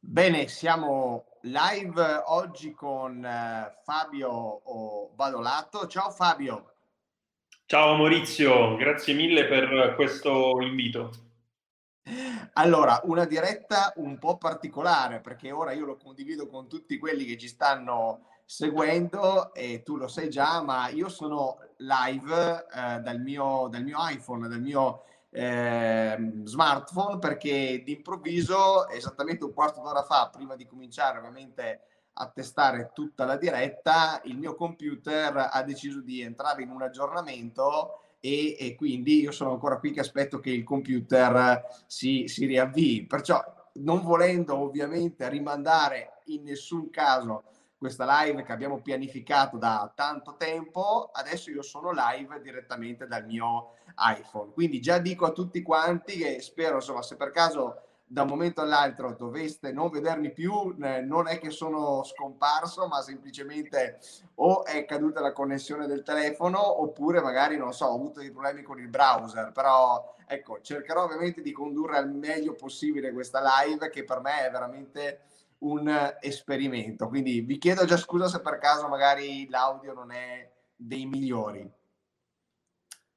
Bene, siamo live oggi con eh, Fabio Badolato. Ciao Fabio. Ciao Maurizio, grazie mille per questo invito. Allora, una diretta un po' particolare perché ora io lo condivido con tutti quelli che ci stanno seguendo e tu lo sai già, ma io sono live eh, dal, mio, dal mio iPhone, dal mio eh, smartphone perché d'improvviso, esattamente un quarto d'ora fa, prima di cominciare ovviamente a testare tutta la diretta, il mio computer ha deciso di entrare in un aggiornamento e, e quindi io sono ancora qui che aspetto che il computer si, si riavvii. Perciò non volendo ovviamente rimandare in nessun caso questa live che abbiamo pianificato da tanto tempo, adesso io sono live direttamente dal mio iPhone. Quindi già dico a tutti quanti che spero, insomma, se per caso da un momento all'altro doveste non vedermi più, non è che sono scomparso, ma semplicemente o è caduta la connessione del telefono oppure magari, non so, ho avuto dei problemi con il browser, però ecco, cercherò ovviamente di condurre al meglio possibile questa live che per me è veramente un esperimento. Quindi vi chiedo già scusa se per caso magari l'audio non è dei migliori.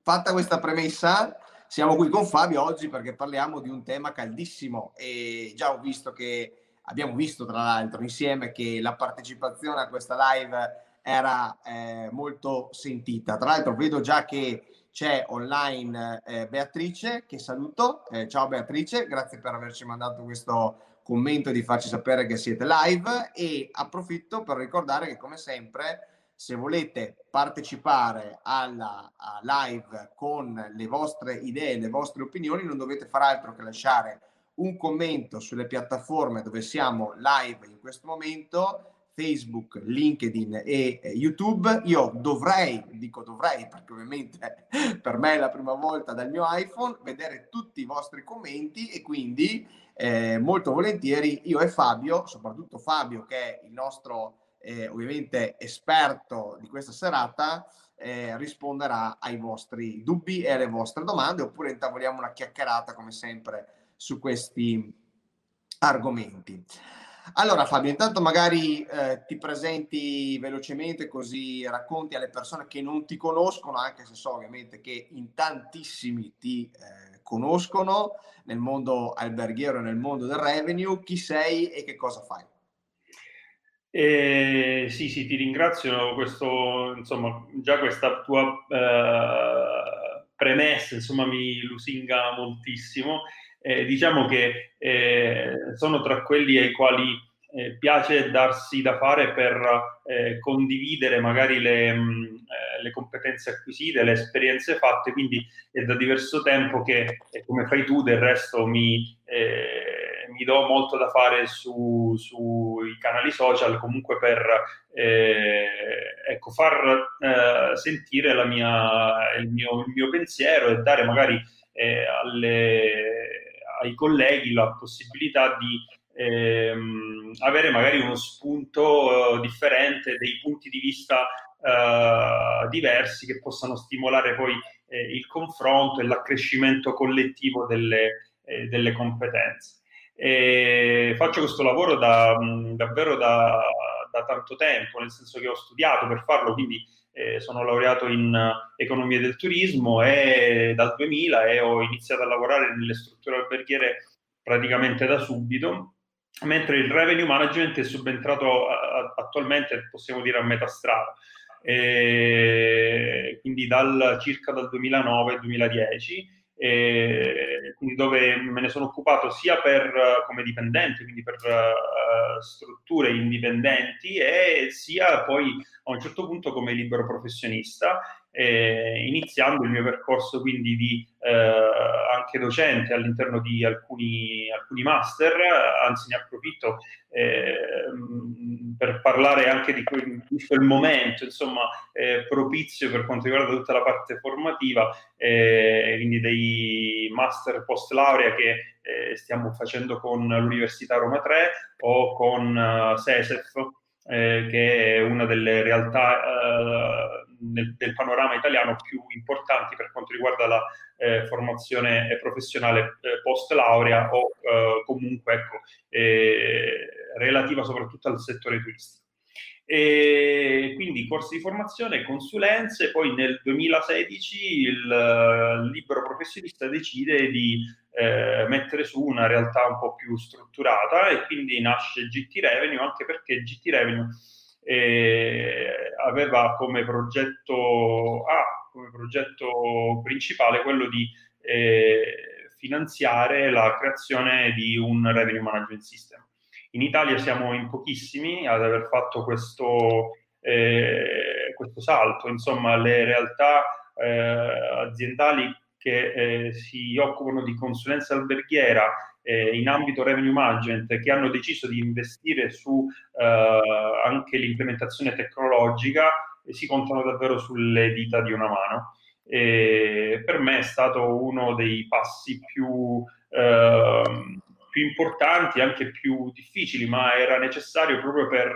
Fatta questa premessa, siamo qui con Fabio oggi perché parliamo di un tema caldissimo e già ho visto che abbiamo visto tra l'altro insieme che la partecipazione a questa live era eh, molto sentita. Tra l'altro vedo già che c'è online eh, Beatrice, che saluto. Eh, ciao Beatrice, grazie per averci mandato questo commento e di farci sapere che siete live e approfitto per ricordare che come sempre se volete partecipare alla live con le vostre idee, le vostre opinioni, non dovete fare altro che lasciare un commento sulle piattaforme dove siamo live in questo momento, Facebook, LinkedIn e YouTube. Io dovrei, dico dovrei perché ovviamente per me è la prima volta dal mio iPhone, vedere tutti i vostri commenti e quindi eh, molto volentieri io e Fabio, soprattutto Fabio che è il nostro eh, ovviamente esperto di questa serata, eh, risponderà ai vostri dubbi e alle vostre domande oppure intavoliamo una chiacchierata come sempre su questi argomenti. Allora Fabio, intanto magari eh, ti presenti velocemente così racconti alle persone che non ti conoscono, anche se so ovviamente che in tantissimi ti eh, conoscono nel mondo alberghiero e nel mondo del revenue, chi sei e che cosa fai. Eh, sì, sì, ti ringrazio. Questo, insomma, già questa tua eh, premessa insomma, mi lusinga moltissimo. Eh, diciamo che eh, sono tra quelli ai quali eh, piace darsi da fare per eh, condividere magari le, mh, mm, le, competenze acquisite, le esperienze fatte, quindi è da diverso tempo che, come fai tu, del resto mi, eh, mi do molto da fare sui su canali social, comunque per eh, ecco, far eh, sentire mia, il, mio, il, mio, pensiero e dare magari alle, ai colleghi la possibilità di ehm, avere magari uno spunto uh, differente, dei punti di vista uh, diversi che possano stimolare poi eh, il confronto e l'accrescimento collettivo delle, eh, delle competenze. E faccio questo lavoro da, mh, davvero da, da, tanto tempo, nel senso che ho studiato per farlo, quindi eh, sono laureato in economia del turismo e dal 2000 e ho iniziato a lavorare nelle strutture alberghiere praticamente da subito mentre il revenue management è subentrato attualmente, possiamo dire, a metà strada. E quindi dal, circa dal 2009-2010, quindi dove me ne sono occupato sia per, come dipendente, quindi per uh, strutture indipendenti, e sia poi a un certo punto come libero professionista eh, iniziando il mio percorso quindi di eh, anche docente all'interno di alcuni, alcuni master, anzi ne approfitto eh, per parlare anche di quel, di quel momento insomma, eh, propizio per quanto riguarda tutta la parte formativa, eh, quindi dei master post laurea che eh, stiamo facendo con l'Università Roma 3 o con uh, SESEF, che è una delle realtà nel, del panorama italiano più importanti per quanto riguarda la eh, formazione professionale eh, post laurea o eh, comunque ecco, eh, relativa soprattutto al settore turistico. E quindi corsi di formazione, consulenze, poi nel 2016 il, il libero professionista decide di eh, mettere su una realtà un po' più strutturata e quindi nasce GT Revenue anche perché GT Revenue eh, aveva come progetto, ah, come progetto principale quello di eh, finanziare la creazione di un revenue management system. In Italia siamo in pochissimi ad aver fatto questo, eh, questo salto, insomma le realtà eh, aziendali che eh, si occupano di consulenza alberghiera eh, in ambito revenue management che hanno deciso di investire su eh, anche l'implementazione tecnologica e si contano davvero sulle dita di una mano. E per me è stato uno dei passi più, eh, più importanti, anche più difficili, ma era necessario proprio per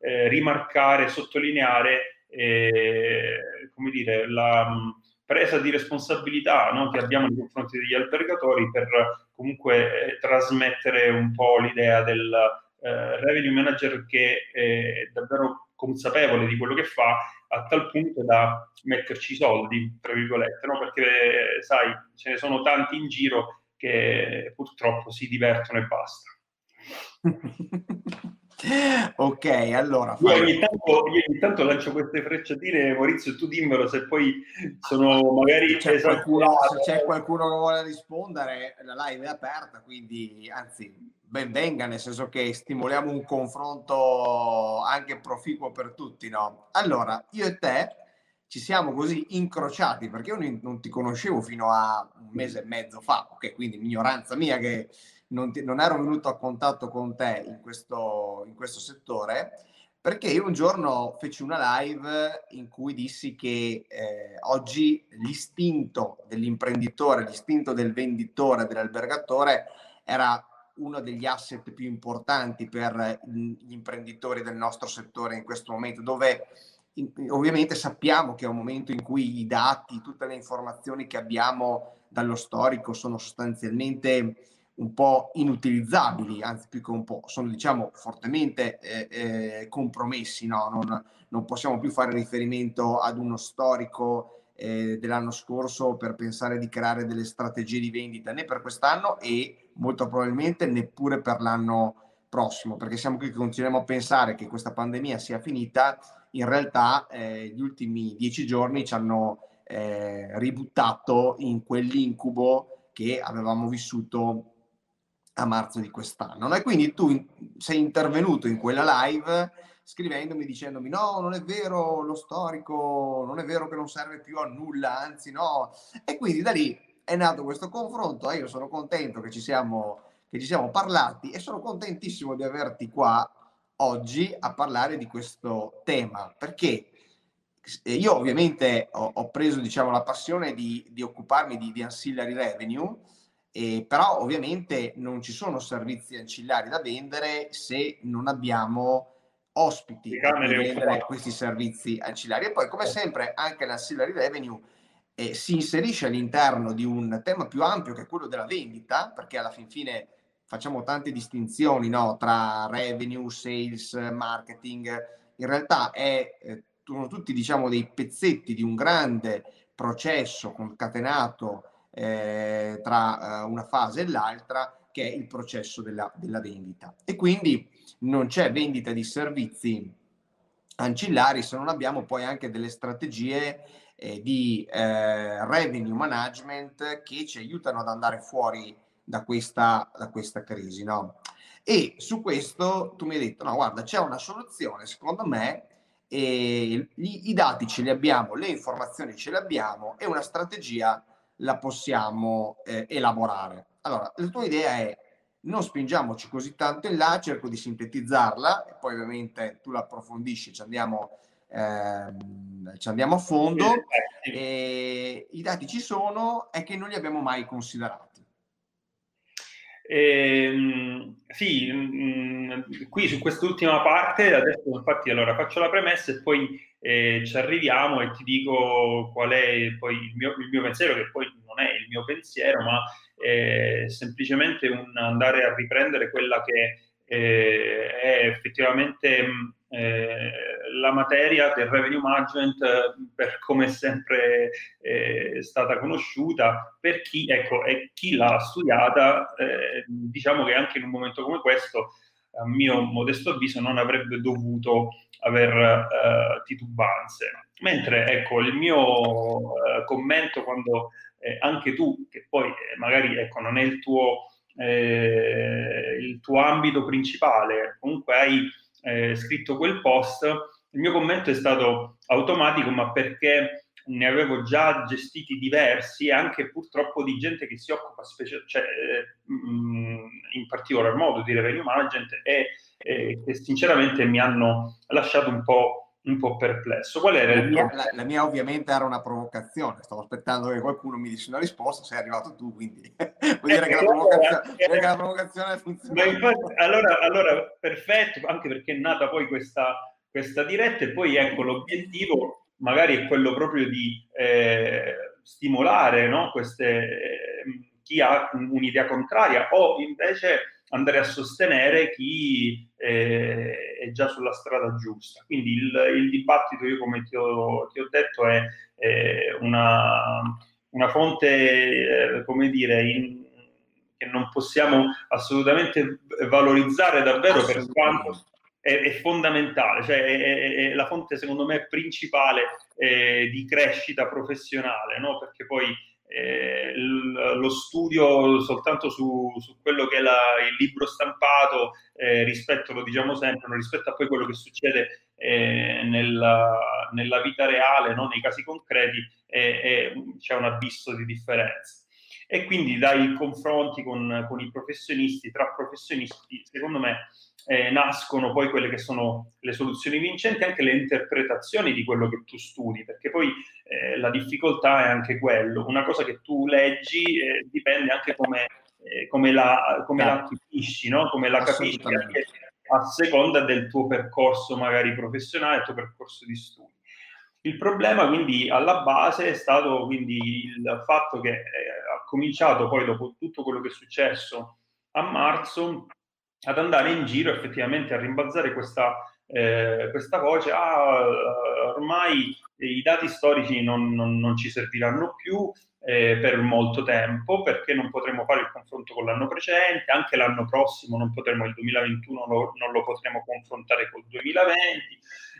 eh, rimarcare sottolineare eh, come dire, la, presa di responsabilità no, che abbiamo nei confronti degli albergatori per comunque eh, trasmettere un po' l'idea del eh, revenue manager che è davvero consapevole di quello che fa a tal punto da metterci i soldi, tra virgolette, no? perché sai, ce ne sono tanti in giro che purtroppo si divertono e basta. ok, allora. Io ogni, tanto, io ogni, tanto, lancio queste frecciatine, Maurizio, tu dimmelo se poi sono magari... C'è qualcuno, se c'è qualcuno che vuole rispondere, la live è aperta, quindi anzi, ben venga, nel senso che stimoliamo un confronto anche proficuo per tutti, no? Allora, io e te ci siamo così incrociati, perché io non ti conoscevo fino a un mese e mezzo fa, ok, quindi ignoranza mia che non, ti, non ero venuto a contatto con te in questo, in questo settore perché io un giorno feci una live in cui dissi che eh, oggi l'istinto dell'imprenditore, l'istinto del venditore, dell'albergatore era uno degli asset più importanti per gli imprenditori del nostro settore in questo momento, dove in, ovviamente sappiamo che è un momento in cui i dati, tutte le informazioni che abbiamo dallo storico sono sostanzialmente un po' inutilizzabili, anzi più che un po', sono diciamo fortemente eh, eh, compromessi, no? non, non, possiamo più fare riferimento ad uno storico eh, dell'anno scorso per pensare di creare delle strategie di vendita né per quest'anno e molto probabilmente neppure per l'anno prossimo, perché siamo qui che continuiamo a pensare che questa pandemia sia finita, in realtà eh, gli ultimi dieci giorni ci hanno eh, ributtato in quell'incubo che avevamo vissuto a marzo di quest'anno. E quindi tu sei intervenuto in quella live scrivendomi dicendomi no, non è vero lo storico, non è vero che non serve più a nulla, anzi no. E quindi da lì è nato questo confronto e io sono contento che ci siamo, che ci siamo parlati e sono contentissimo di averti qua oggi a parlare di questo tema perché io ovviamente ho, ho preso diciamo la passione di, di occuparmi di, di ancillary revenue eh, però ovviamente non ci sono servizi ancillari da vendere se non abbiamo ospiti per vendere questi servizi ancillari. E poi, come sempre, anche l'ancillary revenue eh, si inserisce all'interno di un tema più ampio che è quello della vendita, perché alla fin fine facciamo tante distinzioni no? tra revenue, sales, marketing. In realtà è, eh, sono tutti diciamo, dei pezzetti di un grande processo concatenato eh, tra uh, una fase e l'altra, che è il processo della, della vendita. E quindi non c'è vendita di servizi ancillari se non abbiamo poi anche delle strategie eh, di eh, revenue management che ci aiutano ad andare fuori da questa, da questa crisi. No? E su questo tu mi hai detto, no guarda, c'è una soluzione, secondo me, e i, i dati ce li abbiamo, le informazioni ce le abbiamo e una strategia la possiamo eh, elaborare. Allora, la tua idea è non spingiamoci così tanto in là, cerco di sintetizzarla e poi ovviamente tu la approfondisci, ci andiamo, ehm, ci andiamo a fondo. I dati ci sono, è che non li abbiamo mai considerati. Ehm, sì, mh, mm, qui su quest'ultima parte, adesso infatti allora faccio la premessa e poi eh, ci arriviamo e ti dico qual è poi il mio, il mio pensiero, che poi non è il mio pensiero, ma è semplicemente un andare a riprendere quella che eh, è effettivamente eh, la materia del revenue management eh, per come è sempre eh, stata conosciuta, per chi, ecco, e chi l'ha studiata, eh, diciamo che anche in un momento come questo, a mio modesto avviso, non avrebbe dovuto aver eh, titubanze. Mentre, ecco, il mio commento quando anche tu, che poi magari, ecco, non è il tuo il tuo ambito principale, comunque hai eh, scritto quel post, il mio commento è stato automatico, ma perché ne avevo già gestiti diversi, anche purtroppo di gente che si occupa specie, cioè, eh, in particolar modo di revenue management e eh, che sinceramente mi hanno lasciato un po' un po' perplesso. Qual era la il mia, la, la, mia ovviamente era una provocazione, stavo aspettando che qualcuno mi desse una risposta, sei arrivato tu, quindi vuol dire, eh, che, la provocazione, eh, che la provocazione funziona. allora, allora, perfetto, anche perché è nata poi questa, questa diretta e poi ecco l'obiettivo magari è quello proprio di eh, stimolare no? Queste, eh, chi ha un'idea contraria o invece andare a sostenere chi eh, è già sulla strada giusta. Quindi il, il dibattito, io come ti ho, ti ho detto, è, è una, una, fonte, eh, come dire, in, che non possiamo assolutamente valorizzare davvero per quanto è, è fondamentale, cioè è, è, la fonte secondo me principale eh, di crescita professionale, no? perché poi eh, lo studio soltanto su, su quello che è la, il libro stampato eh, rispetto, lo diciamo sempre, rispetto a poi quello che succede eh, nella, nella, vita reale, no? nei casi concreti, c'è un abisso di differenza. E quindi dai confronti con, con i professionisti, tra professionisti, secondo me eh, nascono poi quelle che sono le soluzioni vincenti, anche le interpretazioni di quello che tu studi, perché poi eh, la difficoltà è anche quello. Una cosa che tu leggi eh, dipende anche come, eh, come, la, come la capisci, no? come la capisci anche a seconda del tuo percorso magari professionale, del tuo percorso di studio. Il problema quindi alla base è stato quindi il fatto che eh, ha cominciato poi dopo tutto quello che è successo a marzo ad andare in giro effettivamente a rimbalzare questa, eh, questa voce, ah, ormai i dati storici non, non, non ci serviranno più eh, per molto tempo perché non potremo fare il confronto con l'anno precedente, anche l'anno prossimo non potremo, il 2021 lo, non lo potremo confrontare col 2020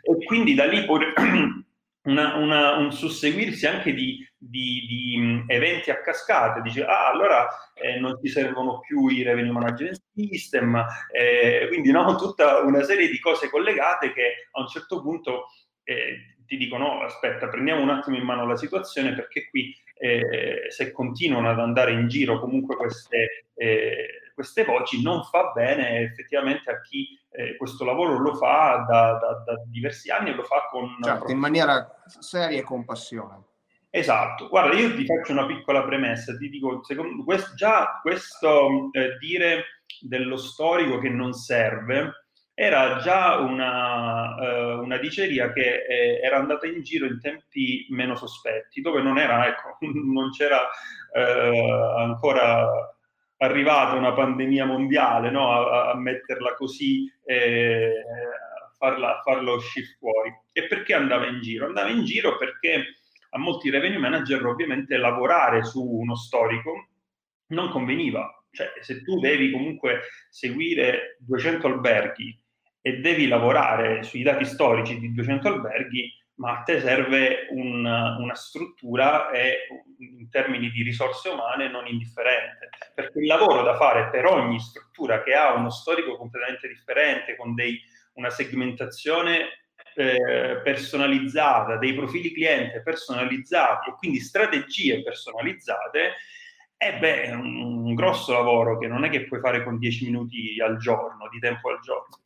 e quindi da lì una, una, un susseguirsi anche di, di, di, eventi a cascata, dice ah allora eh, non ti servono più i revenue management system, eh, quindi no, tutta una serie di cose collegate che a un certo punto eh, ti dicono aspetta prendiamo un attimo in mano la situazione perché qui eh, se continuano ad andare in giro comunque queste, eh, queste voci non fa bene effettivamente a chi eh, questo lavoro lo fa da, da, da, diversi anni e lo fa con... Certo, in maniera seria e con passione. Esatto, guarda, io ti faccio una piccola premessa, ti dico, secondo, quest, già questo eh, dire dello storico che non serve era già una, uh, una diceria che eh, era andata in giro in tempi meno sospetti, dove non, era, ecco, non c'era uh, ancora arrivata una pandemia mondiale, no? a, a, metterla così, eh, a farla, farla uscire fuori. E perché andava in giro? Andava in giro perché a molti revenue manager ovviamente lavorare su uno storico non conveniva. Cioè, se tu devi comunque seguire 200 alberghi e devi lavorare sui dati storici di 200 alberghi, ma a te serve un, una struttura e in termini di risorse umane non indifferente, perché il lavoro da fare per ogni struttura che ha uno storico completamente differente, con dei, una segmentazione eh, personalizzata, dei profili cliente personalizzati e quindi strategie personalizzate, eh beh, è un, grosso lavoro che non è che puoi fare con 10 minuti al giorno, di tempo al giorno.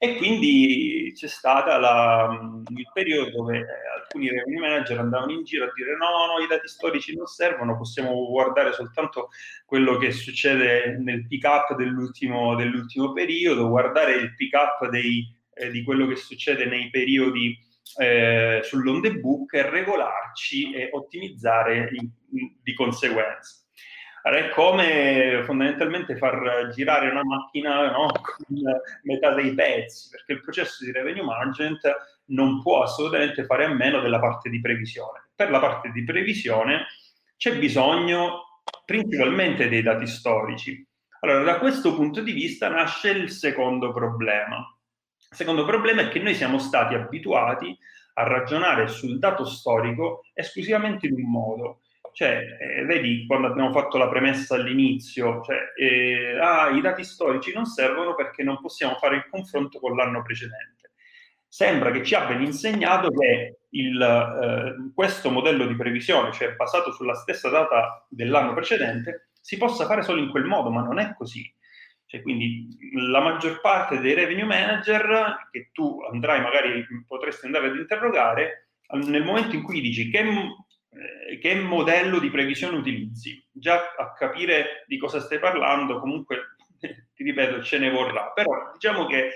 E quindi c'è stato il periodo dove alcuni revenue manager andavano in giro a dire no, no, i dati storici non servono, possiamo guardare soltanto quello che succede nel pick up dell'ultimo, dell'ultimo periodo, guardare il pick up dei, eh, di quello che succede nei periodi eh, sull'on the book e regolarci e ottimizzare in, in, di conseguenza. Allora, è come fondamentalmente far girare una macchina no, con metà dei pezzi, perché il processo di revenue management non può assolutamente fare a meno della parte di previsione. Per la parte di previsione c'è bisogno principalmente dei dati storici. Allora, da questo punto di vista nasce il secondo problema. Il secondo problema è che noi siamo stati abituati a ragionare sul dato storico esclusivamente in un modo. Cioè, eh, vedi, quando abbiamo fatto la premessa all'inizio, cioè, eh, ah, i dati storici non servono perché non possiamo fare il confronto con l'anno precedente. Sembra che ci abbiano insegnato che il, eh, questo modello di previsione, cioè basato sulla stessa data dell'anno precedente, si possa fare solo in quel modo, ma non è così. Cioè, quindi la maggior parte dei revenue manager che tu andrai, magari potresti andare ad interrogare, nel momento in cui dici che, che modello di previsione utilizzi, già a capire di cosa stai parlando, comunque ti ripeto, ce ne vorrà. Però diciamo che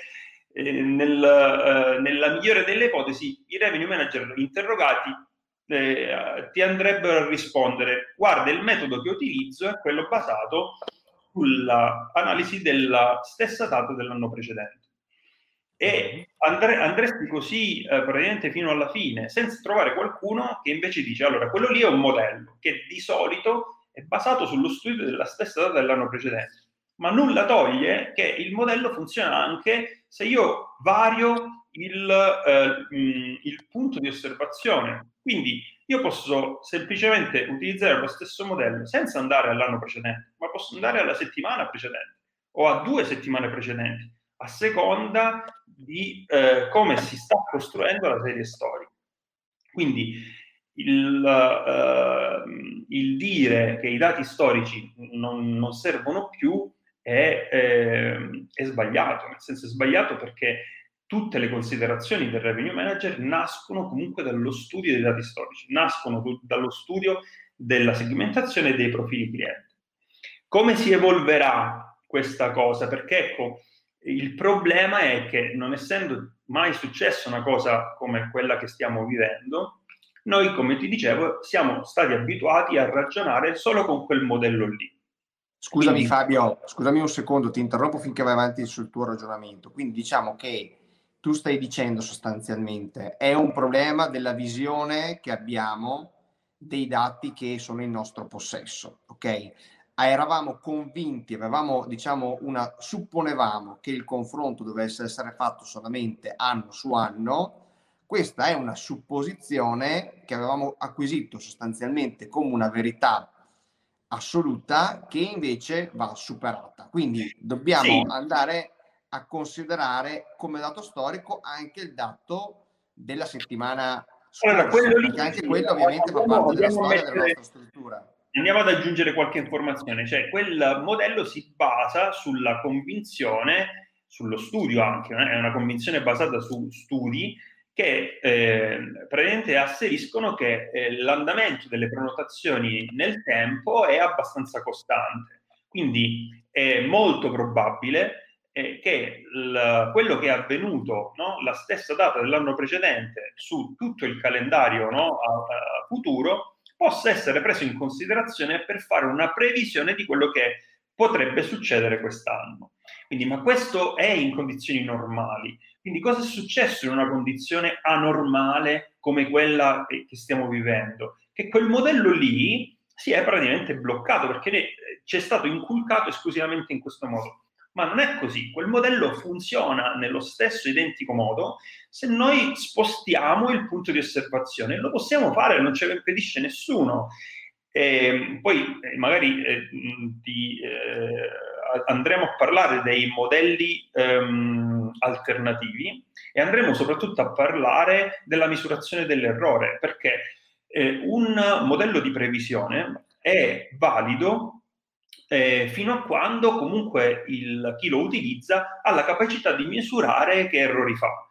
eh, nel, eh, nella migliore delle ipotesi i revenue manager interrogati eh, ti andrebbero a rispondere guarda il metodo che utilizzo è quello basato sull'analisi della stessa data dell'anno precedente. E andre, andresti così eh, praticamente fino alla fine, senza trovare qualcuno che invece dice, allora, quello lì è un modello che di solito è basato sullo studio della stessa data dell'anno precedente, ma nulla toglie che il modello funziona anche se io vario il, eh, il punto di osservazione. Quindi io posso semplicemente utilizzare lo stesso modello senza andare all'anno precedente, ma posso andare alla settimana precedente o a due settimane precedenti, a seconda di eh, come si sta costruendo la serie storica. Quindi il, uh, il, dire che i dati storici non, non servono più è, eh, è, sbagliato, nel senso è sbagliato perché tutte le considerazioni del revenue manager nascono comunque dallo studio dei dati storici, nascono dallo studio della segmentazione dei profili clienti. Come si evolverà questa cosa? Perché ecco, il problema è che non essendo mai successa una cosa come quella che stiamo vivendo, noi, come ti dicevo, siamo stati abituati a ragionare solo con quel modello lì. Scusami Quindi... Fabio, scusami un secondo, ti interrompo finché vai avanti sul tuo ragionamento. Quindi diciamo che tu stai dicendo sostanzialmente è un problema della visione che abbiamo dei dati che sono in nostro possesso, ok? Eravamo convinti, avevamo, diciamo, una, supponevamo che il confronto dovesse essere fatto solamente anno su anno. Questa è una supposizione che avevamo acquisito sostanzialmente come una verità assoluta che invece va superata. Quindi dobbiamo sì. andare a considerare come dato storico anche il dato della settimana scorsa, allora, quello lì, anche quello ovviamente fa parte della storia mettere, della nostra struttura. Andiamo ad aggiungere qualche informazione, cioè quel modello si basa sulla convinzione, sullo studio anche, eh? è una convinzione basata su studi che eh, praticamente asseriscono che eh, l'andamento delle prenotazioni nel tempo è abbastanza costante. Quindi è molto probabile eh, che il, quello che è avvenuto no, la stessa data dell'anno precedente su tutto il calendario no, a, a futuro possa essere preso in considerazione per fare una previsione di quello che potrebbe succedere quest'anno. Quindi, ma questo è in condizioni normali. Quindi, cosa è successo in una condizione anormale come quella che stiamo vivendo? Che quel modello lì si è praticamente bloccato perché ci è stato inculcato esclusivamente in questo modo ma non è così. Quel modello funziona nello stesso identico modo se noi spostiamo il punto di osservazione. Lo possiamo fare, non ce lo impedisce nessuno. E poi eh, magari eh, di, eh, andremo a parlare dei modelli ehm, alternativi e andremo soprattutto a parlare della misurazione dell'errore, perché eh, un modello di previsione è valido eh, fino a quando comunque il, chi lo utilizza ha la capacità di misurare che errori fa.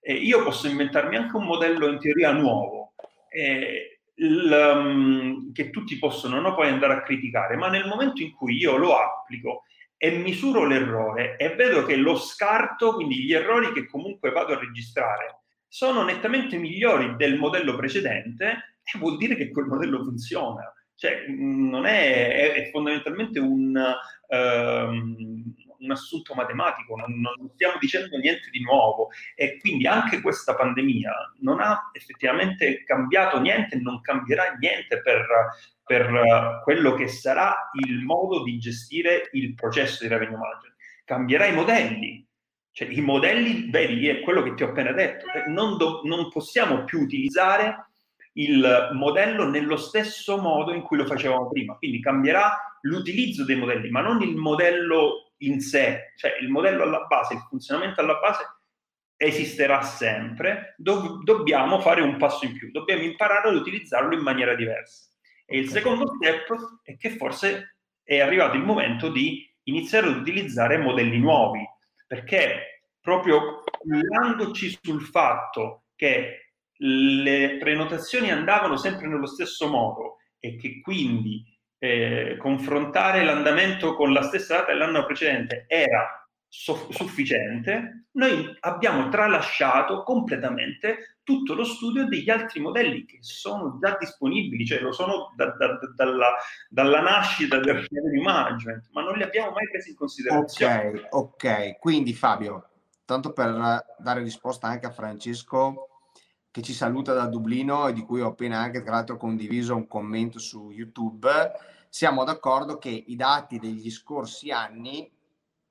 Eh, io posso inventarmi anche un modello in teoria nuovo, eh, il, um, che tutti possono no, poi andare a criticare, ma nel momento in cui io lo applico e misuro l'errore e vedo che lo scarto, quindi gli errori che comunque vado a registrare, sono nettamente migliori del modello precedente, vuol dire che quel modello funziona. Cioè, non è, è, fondamentalmente un, um, un, assunto matematico, non, non, stiamo dicendo niente di nuovo. E quindi anche questa pandemia non ha effettivamente cambiato niente, non cambierà niente per, per quello che sarà il modo di gestire il processo di revenue management. Cambierà i modelli, cioè i modelli, vedi, è quello che ti ho appena detto, non, do, non possiamo più utilizzare il modello nello stesso modo in cui lo facevamo prima. Quindi cambierà l'utilizzo dei modelli, ma non il modello in sé, cioè il modello alla base, il funzionamento alla base esisterà sempre, Do- dobbiamo fare un passo in più, dobbiamo imparare ad utilizzarlo in maniera diversa. E il secondo step è che forse è arrivato il momento di iniziare ad utilizzare modelli nuovi, perché proprio cullandoci sul fatto che le prenotazioni andavano sempre nello stesso modo e che quindi eh, confrontare l'andamento con la stessa data dell'anno precedente era so- sufficiente, noi abbiamo tralasciato completamente tutto lo studio degli altri modelli che sono già disponibili, cioè lo sono da, da, da, dalla, dalla, nascita del revenue management, ma non li abbiamo mai presi in considerazione. Ok, ok, quindi Fabio, tanto per dare risposta anche a Francesco, che ci saluta da Dublino e di cui ho appena anche tra l'altro condiviso un commento su YouTube, siamo d'accordo che i dati degli scorsi anni,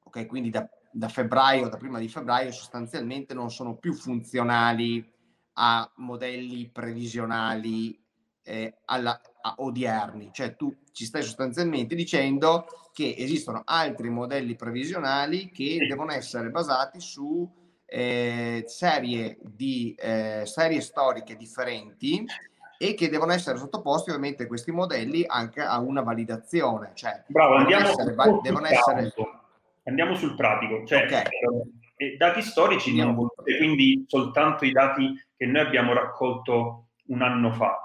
ok, quindi da, da febbraio, da prima di febbraio, sostanzialmente non sono più funzionali a modelli previsionali eh, alla, odierni, cioè tu ci stai sostanzialmente dicendo che esistono altri modelli previsionali che devono essere basati su eh, serie, di, eh, serie storiche differenti e che devono essere sottoposti ovviamente questi modelli anche a una validazione. Cioè, Bravo, andiamo, essere, sul devono essere... andiamo sul pratico. Cioè, okay. eh, dati storici andiamo, quindi soltanto i dati che noi abbiamo raccolto un anno fa,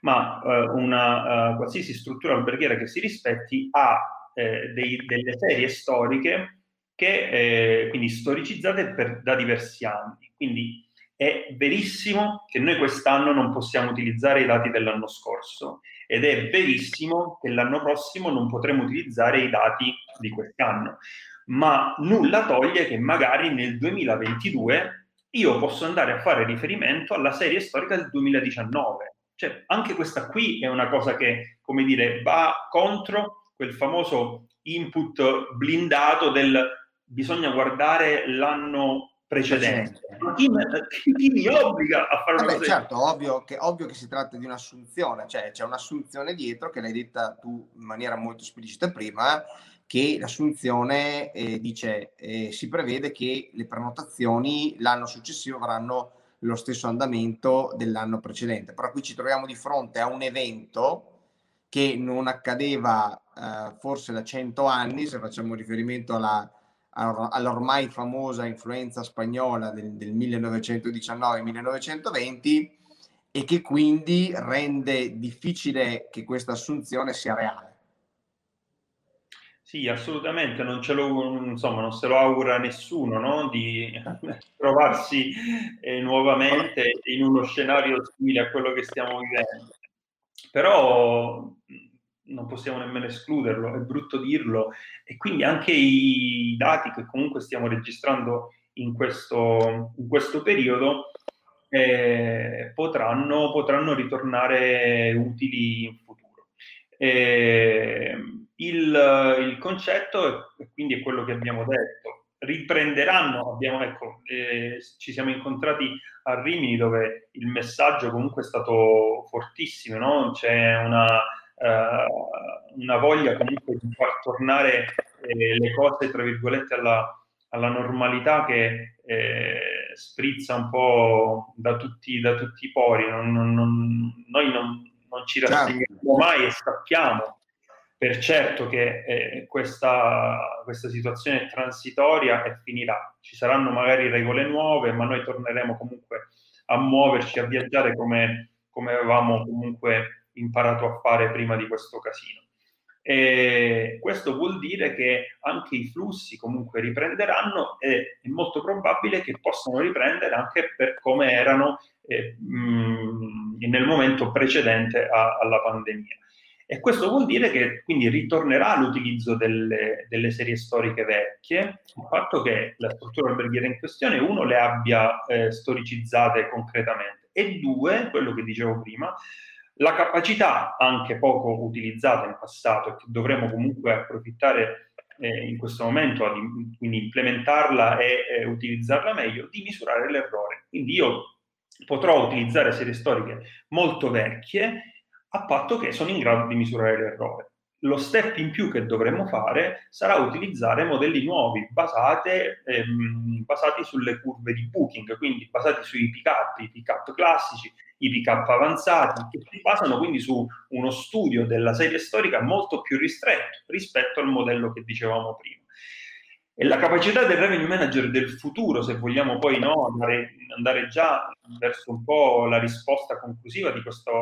ma eh, una uh, qualsiasi struttura alberghiera che si rispetti ha eh, dei, delle serie storiche che eh, quindi storicizzate per, da diversi anni. Quindi è verissimo che noi quest'anno non possiamo utilizzare i dati dell'anno scorso ed è verissimo che l'anno prossimo non potremo utilizzare i dati di quest'anno. Ma nulla toglie che magari nel 2022 io posso andare a fare riferimento alla serie storica del 2019. Cioè, anche questa qui è una cosa che, come dire, va contro quel famoso input blindato del bisogna guardare l'anno precedente. Ma chi, chi, mi obbliga a fare Vabbè, una cosa? Certo, ovvio che, ovvio che si tratta di un'assunzione, cioè c'è un'assunzione dietro che l'hai detta tu in maniera molto esplicita prima, che l'assunzione eh, dice eh, si prevede che le prenotazioni l'anno successivo avranno lo stesso andamento dell'anno precedente. Però qui ci troviamo di fronte a un evento che non accadeva eh, forse da 100 anni, se facciamo riferimento alla all'ormai famosa influenza spagnola del, del 1919-1920 e che quindi rende difficile che questa assunzione sia reale. Sì, assolutamente, non, ce lo, insomma, non se lo augura nessuno no? di trovarsi eh, nuovamente in uno scenario simile a quello che stiamo vivendo. Però non possiamo nemmeno escluderlo, è brutto dirlo, e quindi anche i dati che comunque stiamo registrando in questo, in questo periodo eh, potranno, potranno, ritornare utili in futuro. Eh, il, il, concetto è, quindi è quello che abbiamo detto, riprenderanno, abbiamo, ecco, eh, ci siamo incontrati a Rimini dove il messaggio comunque è stato fortissimo, no? c'è una eh, una voglia comunque di far tornare eh, le cose, tra virgolette, alla, alla normalità che eh, sprizza un po' da tutti, da tutti i pori. Non, non, non, noi non, non ci rassegniamo mai e sappiamo per certo che eh, questa, questa, situazione è transitoria e finirà. Ci saranno magari regole nuove, ma noi torneremo comunque a muoverci, a viaggiare come, come avevamo comunque imparato a fare prima di questo casino. E questo vuol dire che anche i flussi comunque riprenderanno e è molto probabile che possano riprendere anche per come erano eh, mh, nel momento precedente a, alla pandemia. E questo vuol dire che quindi ritornerà l'utilizzo delle, delle, serie storiche vecchie, il fatto che la struttura alberghiera in questione, uno, le abbia eh, storicizzate concretamente e due, quello che dicevo prima, la capacità anche poco utilizzata in passato e che dovremo comunque approfittare eh, in questo momento, ad, quindi implementarla e eh, utilizzarla meglio, di misurare l'errore. Quindi io potrò utilizzare serie storiche molto vecchie a patto che sono in grado di misurare l'errore. Lo step in più che dovremmo fare sarà utilizzare modelli nuovi basate, ehm, basati sulle curve di booking, quindi basati sui pick-up, i pick-up classici, i pick-up avanzati, che si basano quindi su uno studio della serie storica molto più ristretto rispetto al modello che dicevamo prima. E la capacità del revenue manager del futuro, se vogliamo poi no, andare, andare già verso un po' la risposta conclusiva di questo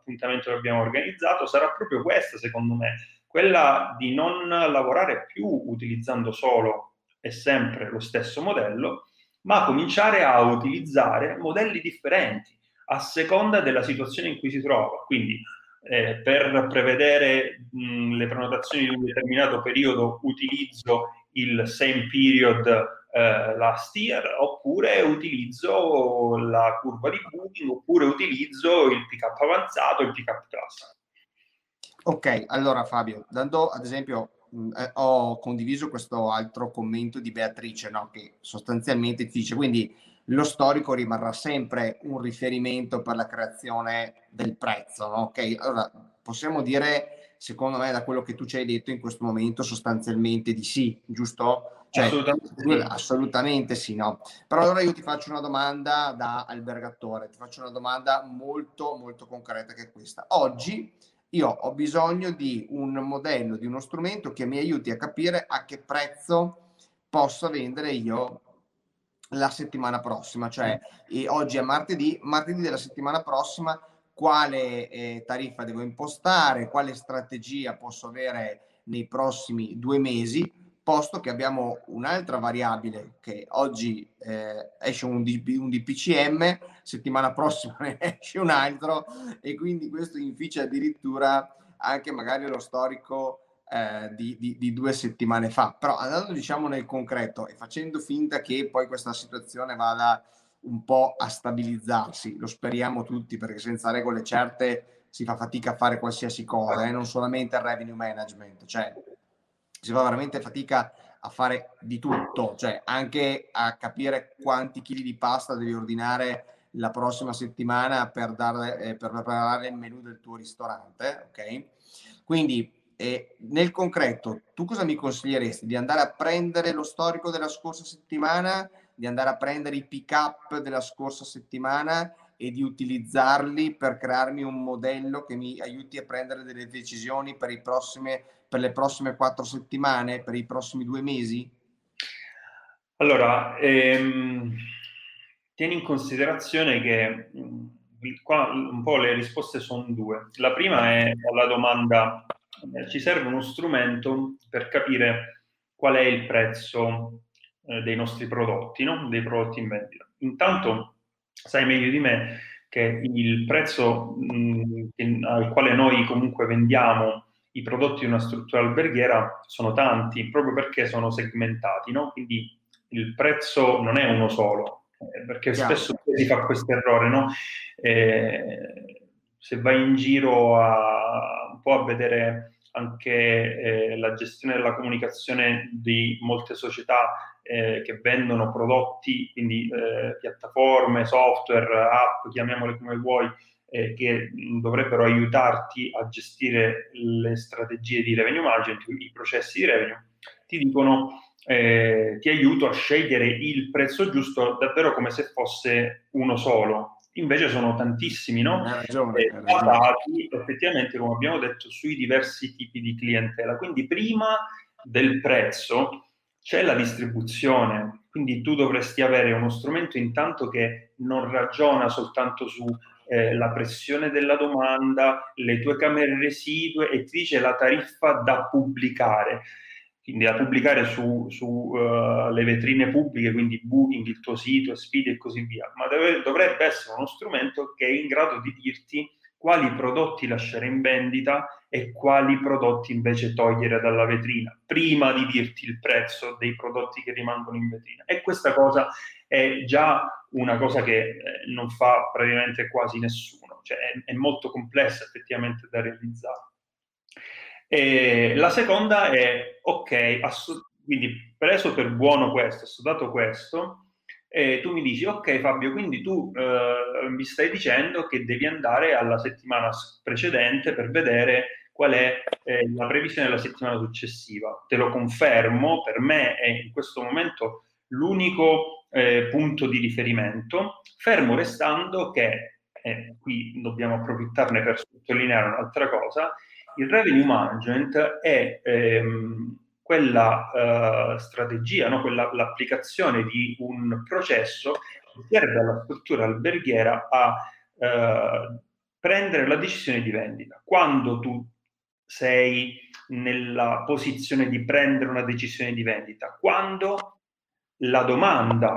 appuntamento che abbiamo organizzato sarà proprio questa, secondo me, quella di non lavorare più utilizzando solo e sempre lo stesso modello, ma cominciare a utilizzare modelli differenti a seconda della situazione in cui si trova. Quindi eh, per prevedere mh, le prenotazioni di un determinato periodo utilizzo il same period eh, last year oppure utilizzo la curva di booking oppure utilizzo il pick up avanzato il pick up class ok allora Fabio dando ad esempio mh, eh, ho condiviso questo altro commento di Beatrice no? che sostanzialmente ti dice quindi lo storico rimarrà sempre un riferimento per la creazione del prezzo no? ok allora possiamo dire secondo me da quello che tu ci hai detto in questo momento sostanzialmente di sì giusto cioè, assolutamente. assolutamente sì, no. Però allora io ti faccio una domanda da albergatore, ti faccio una domanda molto, molto concreta che è questa. Oggi io ho bisogno di un modello, di uno strumento che mi aiuti a capire a che prezzo posso vendere io la settimana prossima, cioè oggi è martedì, martedì della settimana prossima quale eh, tariffa devo impostare, quale strategia posso avere nei prossimi due mesi posto che abbiamo un'altra variabile che oggi eh, esce un, DP, un, DPCM, settimana prossima ne esce un altro e quindi questo inficia addirittura anche magari lo storico eh, di, di, di, due settimane fa. Però andando diciamo nel concreto e facendo finta che poi questa situazione vada un po' a stabilizzarsi, lo speriamo tutti perché senza regole certe si fa fatica a fare qualsiasi cosa, eh, non solamente il revenue management, cioè si fa veramente fatica a fare di tutto, cioè anche a capire quanti chili di pasta devi ordinare la prossima settimana per, dare, eh, per preparare il menù del tuo ristorante, ok? Quindi eh, nel concreto, tu cosa mi consiglieresti? Di andare a prendere lo storico della scorsa settimana, di andare a prendere i pick up della scorsa settimana e di utilizzarli per crearmi un modello che mi aiuti a prendere delle decisioni per, prossime, per le prossime quattro settimane, per i prossimi due mesi? Allora, ehm, tieni in considerazione che mm, qua un po' le risposte sono due. La prima è alla domanda, eh, ci serve uno strumento per capire qual è il prezzo eh, dei nostri prodotti, no? dei prodotti in vendita. Intanto sai meglio di me che il prezzo mh, al quale noi comunque vendiamo i prodotti di una struttura alberghiera sono tanti, proprio perché sono segmentati, no? Quindi il prezzo non è uno solo, eh, perché Chiaro. spesso si fa questo errore, no? Eh, se vai in giro a, un po' a vedere anche eh, la gestione della comunicazione di molte società eh, che vendono prodotti, quindi eh, piattaforme, software, app, chiamiamole come vuoi, eh, che dovrebbero aiutarti a gestire le strategie di revenue management, i processi di revenue, ti dicono eh, ti aiuto a scegliere il prezzo giusto davvero come se fosse uno solo. Invece sono tantissimi, no? Hai ragione, hai basati effettivamente, come abbiamo detto, sui diversi tipi di clientela. Quindi prima del prezzo c'è la distribuzione, quindi tu dovresti avere uno strumento intanto che non ragiona soltanto sulla eh, pressione della domanda, le tue camere residue e ti dice la tariffa da pubblicare da pubblicare sulle su, uh, vetrine pubbliche, quindi Booking, il tuo sito, Speedy e così via, ma deve, dovrebbe essere uno strumento che è in grado di dirti quali prodotti lasciare in vendita e quali prodotti invece togliere dalla vetrina, prima di dirti il prezzo dei prodotti che rimangono in vetrina. E questa cosa è già una cosa che eh, non fa praticamente quasi nessuno, cioè è, è molto complessa effettivamente da realizzare. E la seconda è, ok, assolut- quindi preso per buono questo, assodato questo, e tu mi dici, ok Fabio, quindi tu eh, mi stai dicendo che devi andare alla settimana precedente per vedere qual è eh, la previsione della settimana successiva. Te lo confermo, per me è in questo momento l'unico eh, punto di riferimento, fermo restando che, e qui dobbiamo approfittarne per sottolineare un'altra cosa, il revenue management è ehm, quella uh, strategia, no? quella, l'applicazione di un processo che serve alla struttura alberghiera a uh, prendere la decisione di vendita. Quando tu sei nella posizione di prendere una decisione di vendita, quando la domanda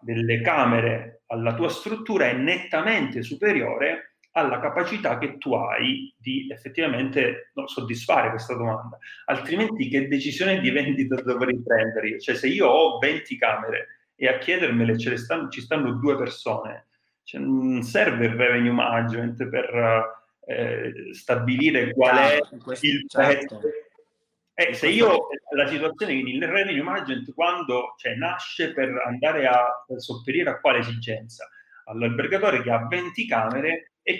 delle camere alla tua struttura è nettamente superiore alla capacità che tu hai di effettivamente no, soddisfare questa domanda. Altrimenti che decisione di vendita dovrei prendere io? Cioè se io ho 20 camere e a chiedermele stanno, ci stanno due persone, cioè, non serve il revenue management per eh, stabilire qual è questo, il certo. prezzo. Eh, se io la situazione, quindi il revenue management quando cioè, nasce per andare a sopperire a quale esigenza? All'albergatore che ha 20 camere e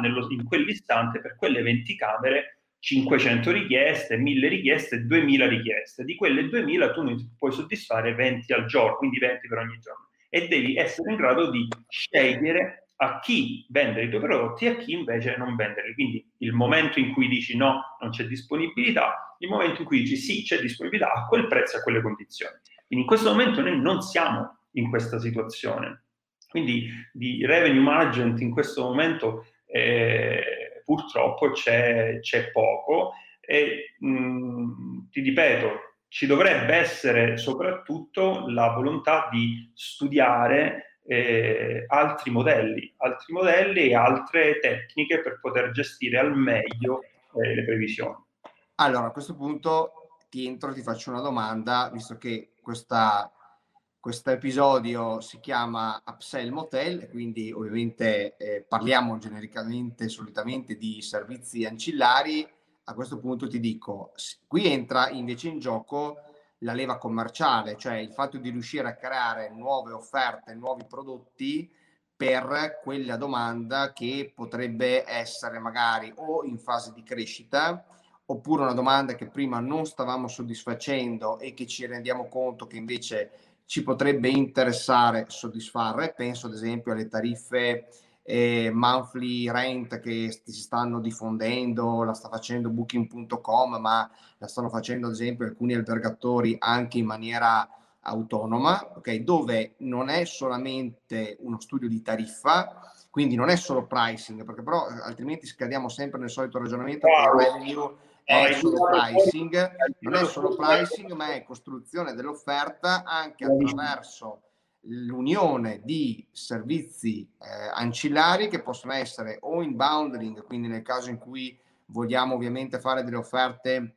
nello, in quell'istante per quelle 20 camere 500 richieste, 1000 richieste, 2000 richieste. Di quelle 2000 tu ne puoi soddisfare 20 al giorno, quindi 20 per ogni giorno. E devi essere in grado di scegliere a chi vendere i tuoi prodotti e a chi invece non venderli. Quindi il momento in cui dici no, non c'è disponibilità, il momento in cui dici sì, c'è disponibilità a quel prezzo e a quelle condizioni. Quindi in questo momento noi non siamo in questa situazione. Quindi di revenue management in questo momento eh, purtroppo c'è, c'è, poco e mh, ti ripeto, ci dovrebbe essere soprattutto la volontà di studiare eh, altri modelli, altri modelli e altre tecniche per poter gestire al meglio eh, le previsioni. Allora, a questo punto ti entro ti faccio una domanda, visto che questa questo episodio si chiama Upsell Motel, quindi ovviamente eh, parliamo genericamente, solitamente di servizi ancillari. A questo punto ti dico, qui entra invece in gioco la leva commerciale, cioè il fatto di riuscire a creare nuove offerte, nuovi prodotti per quella domanda che potrebbe essere magari o in fase di crescita oppure una domanda che prima non stavamo soddisfacendo e che ci rendiamo conto che invece ci potrebbe interessare soddisfare. Penso ad esempio alle tariffe eh, monthly rent che si stanno diffondendo, la sta facendo booking.com, ma la stanno facendo ad esempio alcuni albergatori anche in maniera autonoma, okay? dove non è solamente uno studio di tariffa, quindi non è solo pricing, perché però altrimenti scadiamo sempre nel solito ragionamento wow. che il revenue è solo pricing, non è solo pricing, ma è costruzione dell'offerta anche attraverso l'unione di servizi eh, ancillari che possono essere o in bundling, quindi nel caso in cui vogliamo ovviamente fare delle offerte,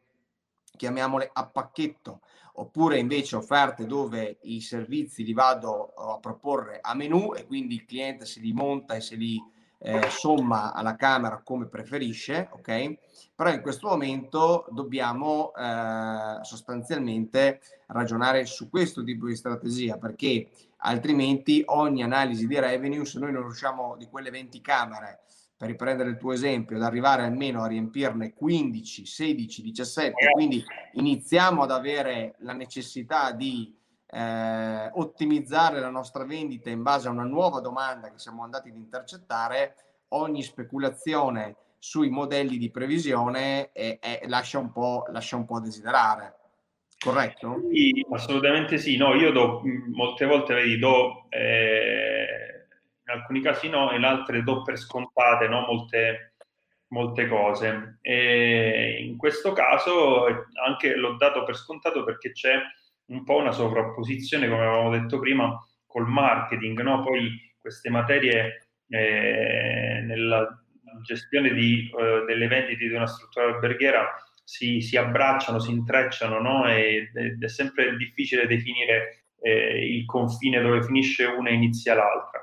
chiamiamole a pacchetto, oppure invece offerte dove i servizi li vado a proporre a menu e quindi il cliente se li monta e se li eh, somma alla Camera come preferisce, ok? Però in questo momento dobbiamo eh, sostanzialmente ragionare su questo tipo di strategia perché altrimenti ogni analisi di revenue, se noi non riusciamo di quelle 20 camere, per riprendere il tuo esempio, ad arrivare almeno a riempirne 15, 16, 17, quindi iniziamo ad avere la necessità di eh, ottimizzare la nostra vendita in base a una nuova domanda che siamo andati ad intercettare, ogni speculazione sui modelli di previsione è, è, lascia, un lascia, un po', a desiderare. Corretto? Sì, assolutamente sì. No, io do, molte volte vedi, do, eh, in alcuni casi no, in altre do per scontate no, molte, molte cose. E in questo caso anche l'ho dato per scontato perché c'è un po' una sovrapposizione, come avevamo detto prima, col marketing, no? Poi queste materie eh, nella gestione di, eh, delle vendite di una struttura alberghiera si, si abbracciano, si intrecciano, no? ed, ed è sempre difficile definire eh, il confine dove finisce una e inizia l'altra.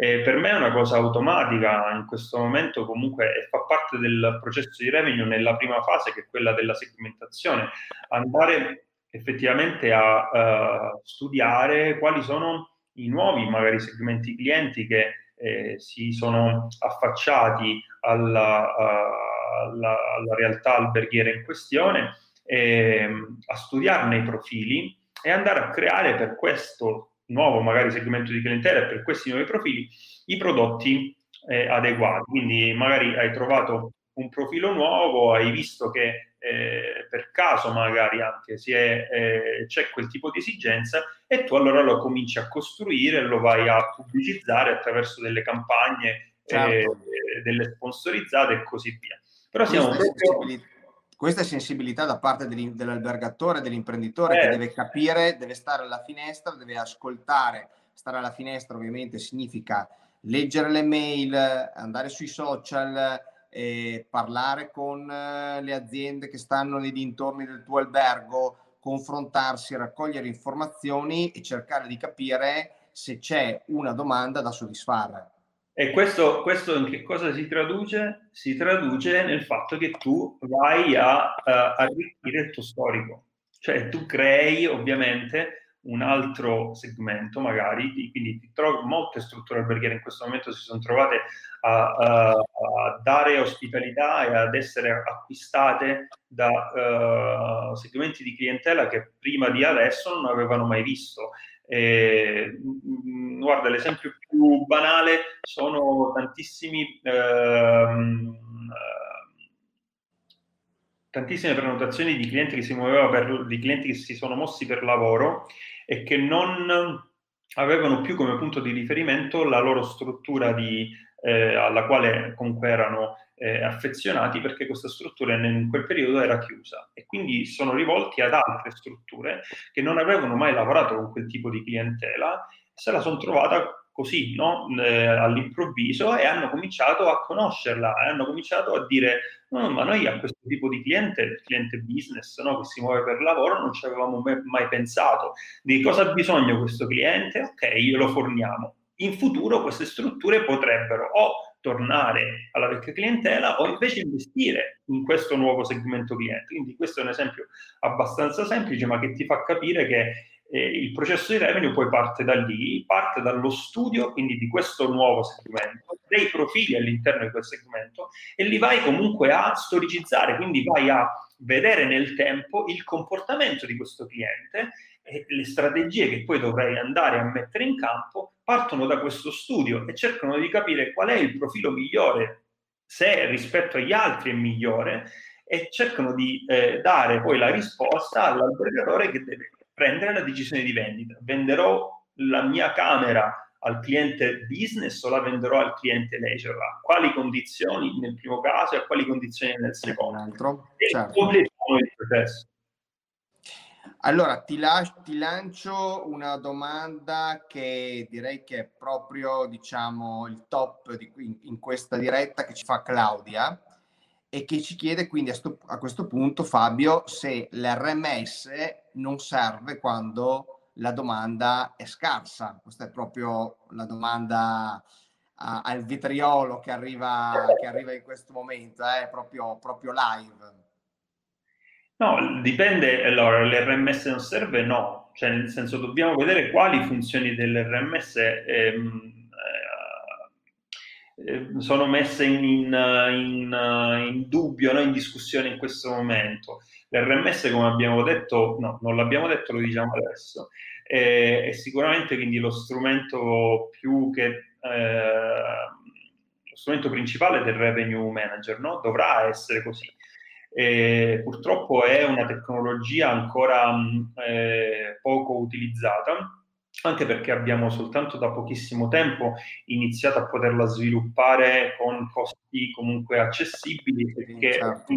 Eh, per me è una cosa automatica in questo momento, comunque fa parte del processo di revenue nella prima fase, che è quella della segmentazione. Andare effettivamente a uh, studiare quali sono i nuovi magari segmenti clienti che eh, si sono affacciati alla, uh, alla, alla, realtà alberghiera in questione, eh, a studiarne i profili e andare a creare per questo nuovo magari segmento di clientela e per questi nuovi profili i prodotti eh, adeguati. Quindi magari hai trovato un profilo nuovo, hai visto che eh, per caso magari anche è, eh, c'è quel tipo di esigenza e tu allora lo cominci a costruire, lo vai a pubblicizzare attraverso delle campagne, certo. eh, delle sponsorizzate e così via. Però siamo questa, sensibilità, questa sensibilità da parte dell'albergatore, dell'imprenditore che eh. deve capire, deve stare alla finestra, deve ascoltare. Stare alla finestra ovviamente significa leggere le mail, andare sui social, eh, parlare con eh, le aziende che stanno nei dintorni del tuo albergo, confrontarsi, raccogliere informazioni e cercare di capire se c'è una domanda da soddisfare. E questo, questo in che cosa si traduce? Si traduce nel fatto che tu vai a uh, arricchire il tuo storico, cioè tu crei ovviamente un altro segmento magari, quindi ti trovo, molte strutture alberghiere in questo momento si sono trovate a, a, a dare ospitalità e ad essere acquistate da uh, segmenti di clientela che prima di adesso non avevano mai visto. E, mm, guarda, l'esempio più banale sono tantissimi... Uh, tantissime prenotazioni di clienti che si per, di clienti che si sono mossi per lavoro e che non avevano più come punto di riferimento la loro struttura di, eh, alla quale comunque erano eh, affezionati perché questa struttura in quel periodo era chiusa e quindi sono rivolti ad altre strutture che non avevano mai lavorato con quel tipo di clientela se la sono trovata così no? eh, all'improvviso e hanno cominciato a conoscerla e hanno cominciato a dire no, ma noi a questo tipo di cliente, cliente business no? che si muove per lavoro, non ci avevamo mai, mai pensato. Di cosa ha bisogno questo cliente? Ok, glielo forniamo. In futuro queste strutture potrebbero o tornare alla vecchia clientela o invece investire in questo nuovo segmento cliente. Quindi questo è un esempio abbastanza semplice ma che ti fa capire che eh, il processo di revenue poi parte da lì, parte dallo studio quindi di questo nuovo segmento, dei profili all'interno di quel segmento e li vai comunque a storicizzare, quindi vai a vedere nel tempo il comportamento di questo cliente le strategie che poi dovrai andare a mettere in campo partono da questo studio e cercano di capire qual è il profilo migliore, se rispetto agli altri è migliore, e cercano di eh, dare poi la risposta all'albergatore che deve prendere la decisione di vendita. Venderò la mia camera al cliente business o la venderò al cliente leisure? A quali condizioni nel primo caso e a quali condizioni nel secondo? Altro, certo. il processo. Allora, ti, la- ti, lancio una domanda che direi che è proprio, diciamo, il top di, in, in, questa diretta che ci fa Claudia e che ci chiede quindi a, sto, a questo punto, Fabio, se l'RMS non serve quando la domanda è scarsa. Questa è proprio la domanda a, al vitriolo che arriva, che arriva in questo momento, è eh, proprio, proprio live. No, dipende, allora l'RMS non serve? No, cioè nel senso dobbiamo vedere quali funzioni dell'RMS ehm, eh, sono messe in, in, in, in dubbio, no? in discussione in questo momento. L'RMS, come abbiamo detto, no, non l'abbiamo detto, lo diciamo adesso, è, è sicuramente quindi lo strumento più che eh, lo strumento principale del revenue manager, no? dovrà essere così. E purtroppo è una tecnologia ancora eh, poco utilizzata anche perché abbiamo soltanto da pochissimo tempo iniziato a poterla sviluppare con costi comunque accessibili perché certo.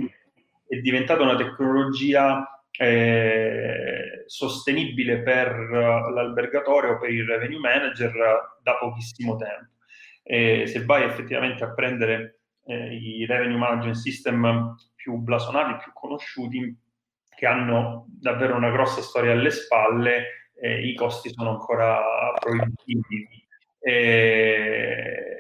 è diventata una tecnologia eh, sostenibile per l'albergatore o per il revenue manager da pochissimo tempo. E se vai effettivamente a prendere eh, i revenue management system più blasonati, più conosciuti, che hanno davvero una grossa storia alle spalle, eh, i costi sono ancora proibitivi. Eh,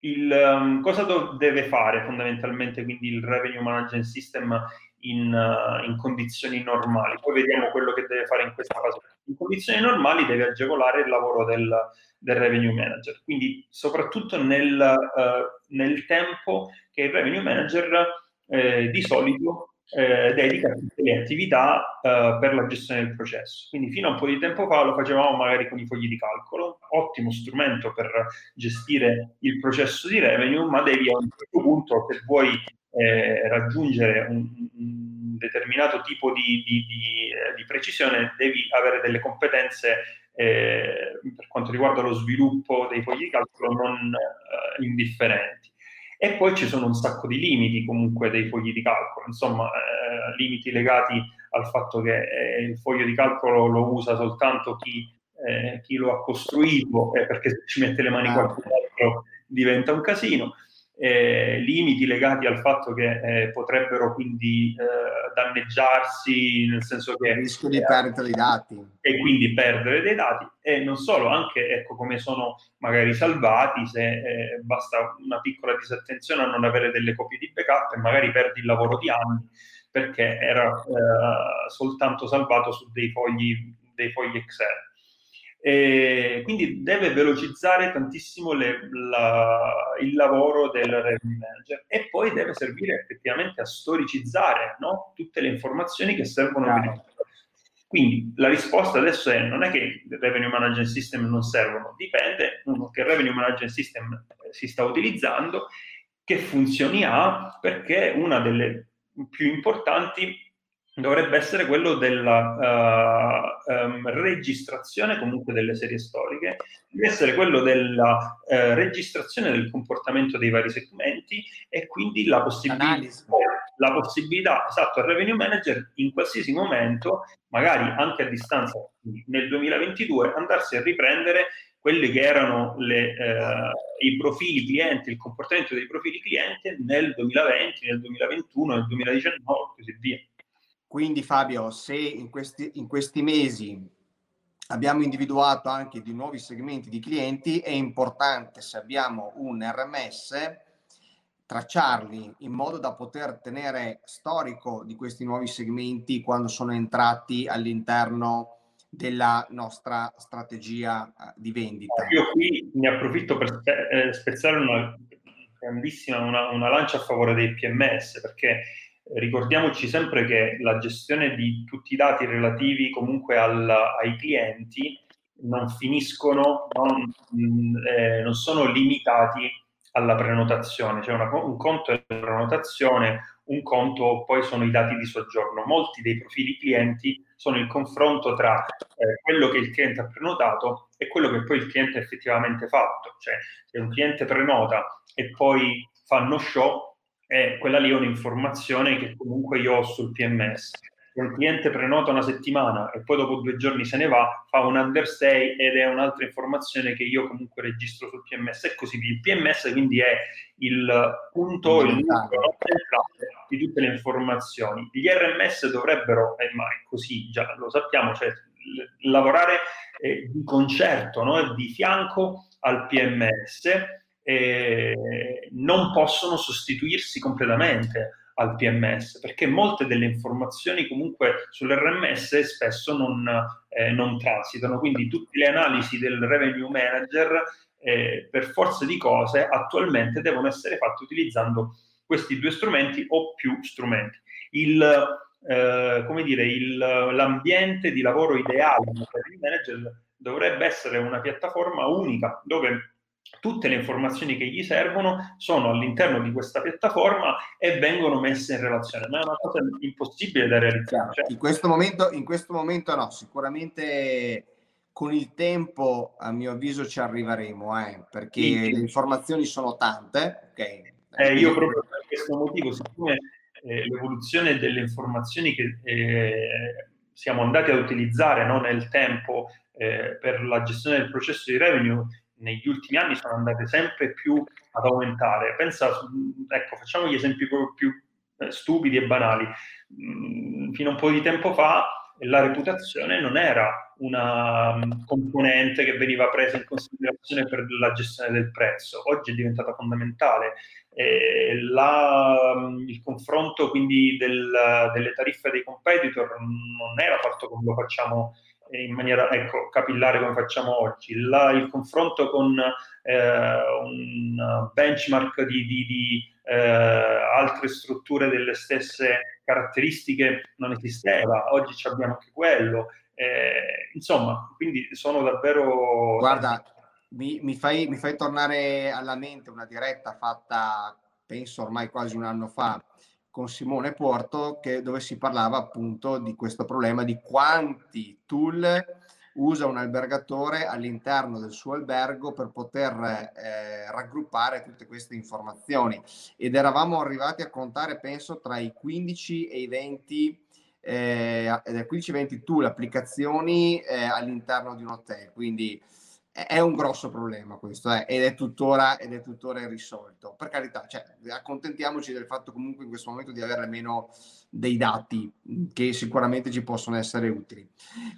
il, um, cosa do- deve fare fondamentalmente quindi il revenue management system in, uh, in, condizioni normali? Poi vediamo quello che deve fare in questa fase. In condizioni normali deve agevolare il lavoro del, del revenue manager, quindi soprattutto nel, uh, nel tempo che il revenue manager eh, di solito eh, dedica tutte le attività eh, per la gestione del processo. Quindi fino a un po' di tempo fa lo facevamo magari con i fogli di calcolo, ottimo strumento per gestire il processo di revenue, ma devi a un certo punto, se vuoi eh, raggiungere un, un, determinato tipo di, di, di, eh, di, precisione, devi avere delle competenze eh, per quanto riguarda lo sviluppo dei fogli di calcolo non eh, indifferenti. E poi ci sono un sacco di limiti comunque dei fogli di calcolo, insomma, eh, limiti legati al fatto che eh, il foglio di calcolo lo usa soltanto chi, eh, chi lo ha costruito, perché se ci mette le mani ah, qualcun altro diventa un casino eh, limiti legati al fatto che eh, potrebbero quindi eh, danneggiarsi, nel senso che... Il rischio di perdere i dati. E quindi perdere dei dati. E non solo, anche ecco, come sono magari salvati, se eh, basta una piccola disattenzione a non avere delle copie di backup e magari perdi il lavoro di anni perché era eh, soltanto salvato su dei fogli, dei fogli Excel. E quindi deve velocizzare tantissimo le, la, il lavoro del revenue manager e poi deve servire effettivamente a storicizzare no? tutte le informazioni che servono per il quindi la risposta adesso è non è che il revenue management system non servono, dipende uno, che il revenue management system eh, si sta utilizzando, che funzioni ha, perché una delle più importanti dovrebbe essere quello della uh, um, registrazione comunque delle serie storiche, deve essere quello della uh, registrazione del comportamento dei vari segmenti e quindi la possibilità, la possibilità, esatto, al revenue manager in qualsiasi momento, magari anche a distanza nel 2022, andarsi a riprendere quelli che erano le, uh, i profili clienti, il comportamento dei profili clienti nel 2020, nel 2021, nel 2019 e così via. Quindi Fabio, se in questi, in questi mesi abbiamo individuato anche di nuovi segmenti di clienti, è importante se abbiamo un RMS tracciarli in modo da poter tenere storico di questi nuovi segmenti quando sono entrati all'interno della nostra strategia eh, di vendita. Io qui ne approfitto per eh, spezzare una grandissima una, una lancia a favore dei PMS perché ricordiamoci sempre che la gestione di tutti i dati relativi comunque al, ai clienti non finiscono, non, eh, non, sono limitati alla prenotazione, cioè una, un conto è la prenotazione, un conto poi sono i dati di soggiorno. Molti dei profili clienti sono il confronto tra eh, quello che il cliente ha prenotato e quello che poi il cliente ha effettivamente fatto. Cioè, se un cliente prenota e poi fa no show, e quella lì è un'informazione che comunque io ho sul PMS. Se un cliente prenota una settimana e poi dopo due giorni se ne va, fa un understay ed è un'altra informazione che io comunque registro sul PMS e così via. Il PMS quindi è il punto, il di tutte le informazioni. Gli RMS dovrebbero, e ma è così, già lo sappiamo, cioè lavorare eh, di concerto, no? di fianco al PMS eh, non possono sostituirsi completamente al PMS, perché molte delle informazioni comunque sull'RMS spesso non, eh, non transitano, quindi tutte le analisi del revenue manager eh, per forza di cose attualmente devono essere fatte utilizzando questi due strumenti o più strumenti. Il, eh, come dire, il, l'ambiente di lavoro ideale per il manager dovrebbe essere una piattaforma unica dove tutte le informazioni che gli servono sono all'interno di questa piattaforma e vengono messe in relazione, ma è una cosa impossibile da realizzare. Cioè, in, questo momento, in questo momento no, sicuramente con il tempo a mio avviso ci arriveremo, eh, perché sì. le informazioni sono tante. Okay. Eh, io proprio per questo motivo, siccome eh, l'evoluzione delle informazioni che eh, siamo andati a utilizzare no, nel tempo eh, per la gestione del processo di revenue negli ultimi anni sono andate sempre più ad aumentare. Pensa, ecco, facciamo gli esempi proprio più eh, stupidi e banali. Mm, fino a un po' di tempo fa la reputazione non era una um, componente che veniva presa in considerazione per la gestione del prezzo, oggi è diventata fondamentale. Eh, la, il confronto quindi del, delle tariffe dei competitor non era fatto come lo facciamo in maniera ecco, capillare come facciamo oggi. La, il confronto con eh, un benchmark di, di, di eh, altre strutture delle stesse caratteristiche non esisteva, oggi abbiamo anche quello. Eh, insomma, quindi sono davvero... Guarda, mi, mi, fai, mi fai tornare alla mente una diretta fatta, penso ormai quasi un anno fa, con Simone Porto che, dove si parlava appunto di questo problema di quanti tool usa un albergatore all'interno del suo albergo per poter eh, raggruppare tutte queste informazioni. Ed eravamo arrivati a contare penso tra i 15 e i 20 eh, 15-20 tool applicazioni eh, all'interno di un hotel. Quindi è un grosso problema questo eh, ed, è tuttora, ed è tuttora irrisolto. Per carità, cioè, accontentiamoci del fatto comunque in questo momento di avere almeno dei dati che sicuramente ci possono essere utili.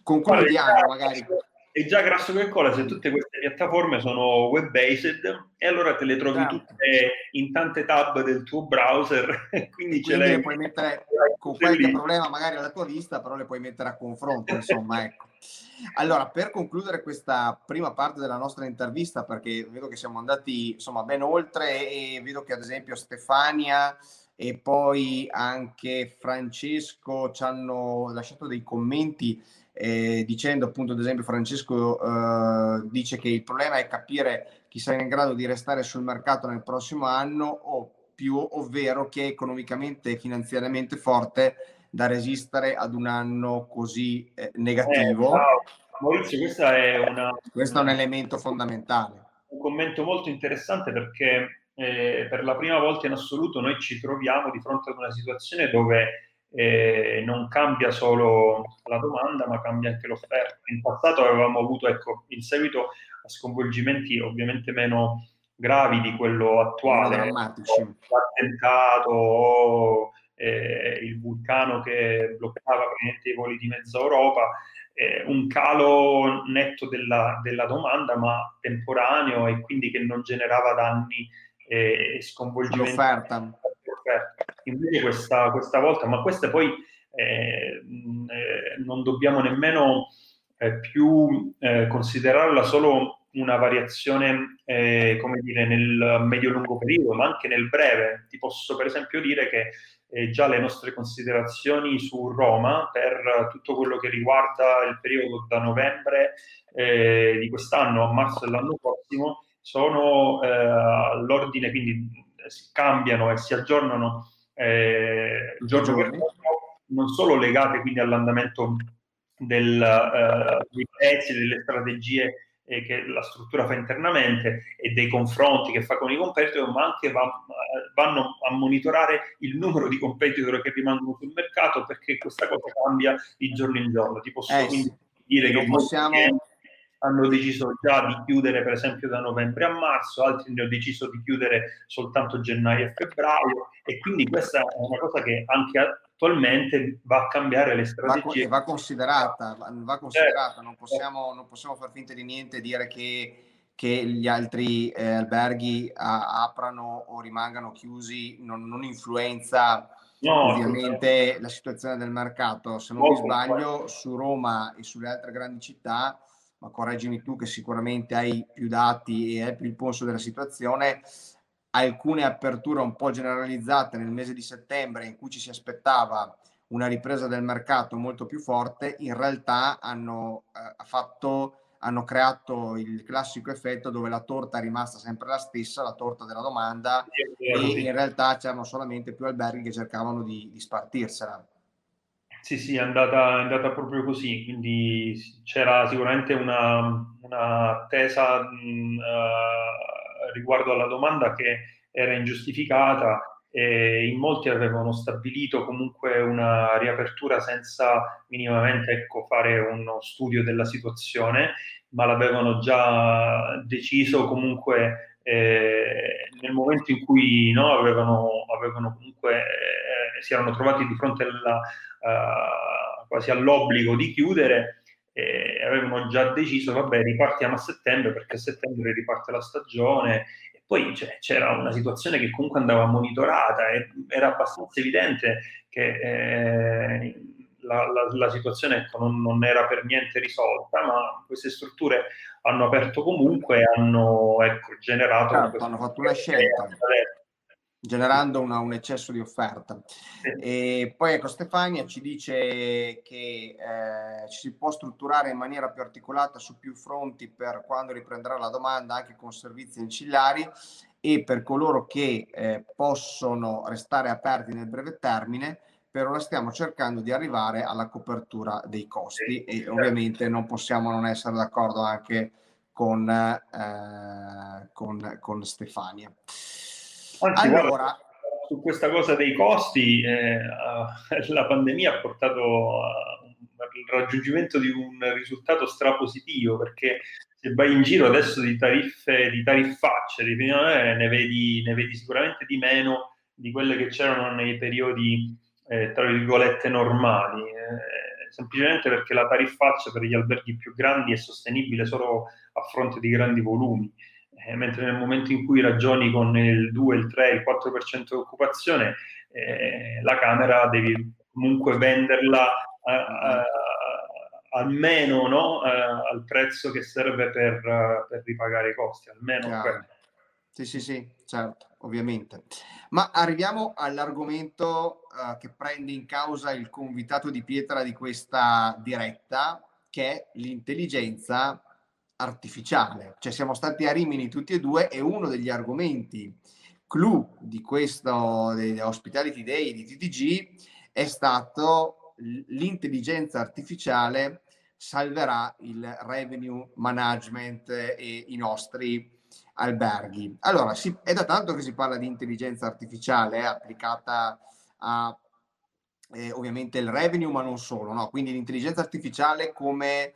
Concludiamo magari è già grasso che cola se tutte queste piattaforme sono web based e allora te le trovi certo. tutte in tante tab del tuo browser quindi, ce le puoi mettere con qualche lì. problema magari alla tua vista però le puoi mettere a confronto insomma ecco allora per concludere questa prima parte della nostra intervista perché vedo che siamo andati insomma ben oltre e vedo che ad esempio Stefania e poi anche Francesco ci hanno lasciato dei commenti eh, dicendo appunto ad esempio Francesco eh, dice che il problema è capire chi sarà in grado di restare sul mercato nel prossimo anno o più ovvero che è economicamente e finanziariamente forte da resistere ad un anno così eh, negativo. Eh, Maurizio, questa è una, questo è un elemento fondamentale. Un commento molto interessante perché eh, per la prima volta in assoluto noi ci troviamo di fronte ad una situazione dove eh, non cambia solo la domanda, ma cambia anche l'offerta. In passato avevamo avuto, ecco, in seguito a sconvolgimenti ovviamente meno gravi di quello attuale, l'attentato o eh, il vulcano che bloccava praticamente i voli di mezza Europa, eh, un calo netto della, della, domanda, ma temporaneo e quindi che non generava danni eh, e sconvolgimenti. L'offerta Invece questa, questa volta, ma questa poi eh, eh, non dobbiamo nemmeno eh, più considerarla solo una variazione, eh, come dire, nel medio-lungo periodo, ma anche nel breve. Ti posso per esempio dire che eh, già le nostre considerazioni su Roma per tutto quello che riguarda il periodo da novembre di quest'anno a marzo dell'anno prossimo sono all'ordine, quindi si cambiano e si aggiornano eh, giorno per giorno, non solo legate quindi all'andamento del, eh, dei prezzi, delle strategie eh, che la struttura fa internamente e dei confronti che fa con i competitor, ma anche va, vanno a monitorare il numero di competitor che rimangono sul mercato perché questa cosa cambia di giorno in giorno. Ti posso eh, quindi dire che possiamo hanno deciso già di chiudere per esempio da novembre a marzo, altri ne hanno deciso di chiudere soltanto gennaio e febbraio e quindi questa è una cosa che anche attualmente va a cambiare le strategie. Va, va considerata, va considerata. Certo. Non, possiamo, non possiamo far finta di niente e dire che che gli altri eh, alberghi a, aprano o rimangano chiusi non, non influenza no, ovviamente no. la situazione del mercato. Se non mi sbaglio, su Roma e sulle altre grandi città ma correggimi tu che sicuramente hai più dati e hai più il polso della situazione, alcune aperture un po' generalizzate nel mese di settembre in cui ci si aspettava una ripresa del mercato molto più forte, in realtà hanno eh, fatto hanno creato il classico effetto dove la torta è rimasta sempre la stessa, la torta della domanda, e in realtà c'erano solamente più alberghi che cercavano di, di spartirsela. Sì, sì, è andata, è andata, proprio così, quindi c'era sicuramente una, una attesa mh, uh, riguardo alla domanda che era ingiustificata e in molti avevano stabilito comunque una riapertura senza minimamente ecco, fare uno studio della situazione, ma l'avevano già deciso comunque eh, nel momento in cui no, avevano, avevano comunque, eh, si erano trovati di fronte alla, uh, quasi all'obbligo di chiudere eh, avevano già deciso, vabbè, ripartiamo a settembre perché a settembre riparte la stagione. Poi cioè, c'era una situazione che comunque andava monitorata e era abbastanza evidente che eh, la, la, la, situazione ecco, non, non, era per niente risolta, ma queste strutture hanno aperto comunque e hanno ecco, generato... Certo, hanno fatto una scelta generando una, un eccesso di offerta. E poi ecco Stefania ci dice che eh, ci si può strutturare in maniera più articolata su più fronti per quando riprenderà la domanda anche con servizi ancillari e per coloro che eh, possono restare aperti nel breve termine per ora stiamo cercando di arrivare alla copertura dei costi e certo. ovviamente non possiamo non essere d'accordo anche con, eh, con, con Stefania. Anzi, allora, guarda, su questa cosa dei costi, eh, la pandemia ha portato al raggiungimento di un risultato strapositivo perché se vai in giro adesso di tariffe, di tariffacce, di, eh, ne, vedi, ne vedi sicuramente di meno di quelle che c'erano nei periodi, eh, tra virgolette, normali. Eh, semplicemente perché la tariffaccia per gli alberghi più grandi è sostenibile solo a fronte di grandi volumi eh, mentre nel momento in cui ragioni con il 2, il 3, il 4% di occupazione, eh, la Camera devi comunque venderla a, a, almeno no? a, al prezzo che serve per, per ripagare i costi, almeno Sì, sì, sì, certo, ovviamente. Ma arriviamo all'argomento uh, che prende in causa il convitato di pietra di questa diretta, che è l'intelligenza artificiale. Cioè siamo stati a Rimini tutti e due e uno degli argomenti clou di questo Hospitality Day di TTG è stato l'intelligenza artificiale salverà il revenue management e i nostri alberghi. Allora, si, è da tanto che si parla di intelligenza artificiale eh, applicata a eh, ovviamente il revenue, ma non solo, no? Quindi l'intelligenza artificiale come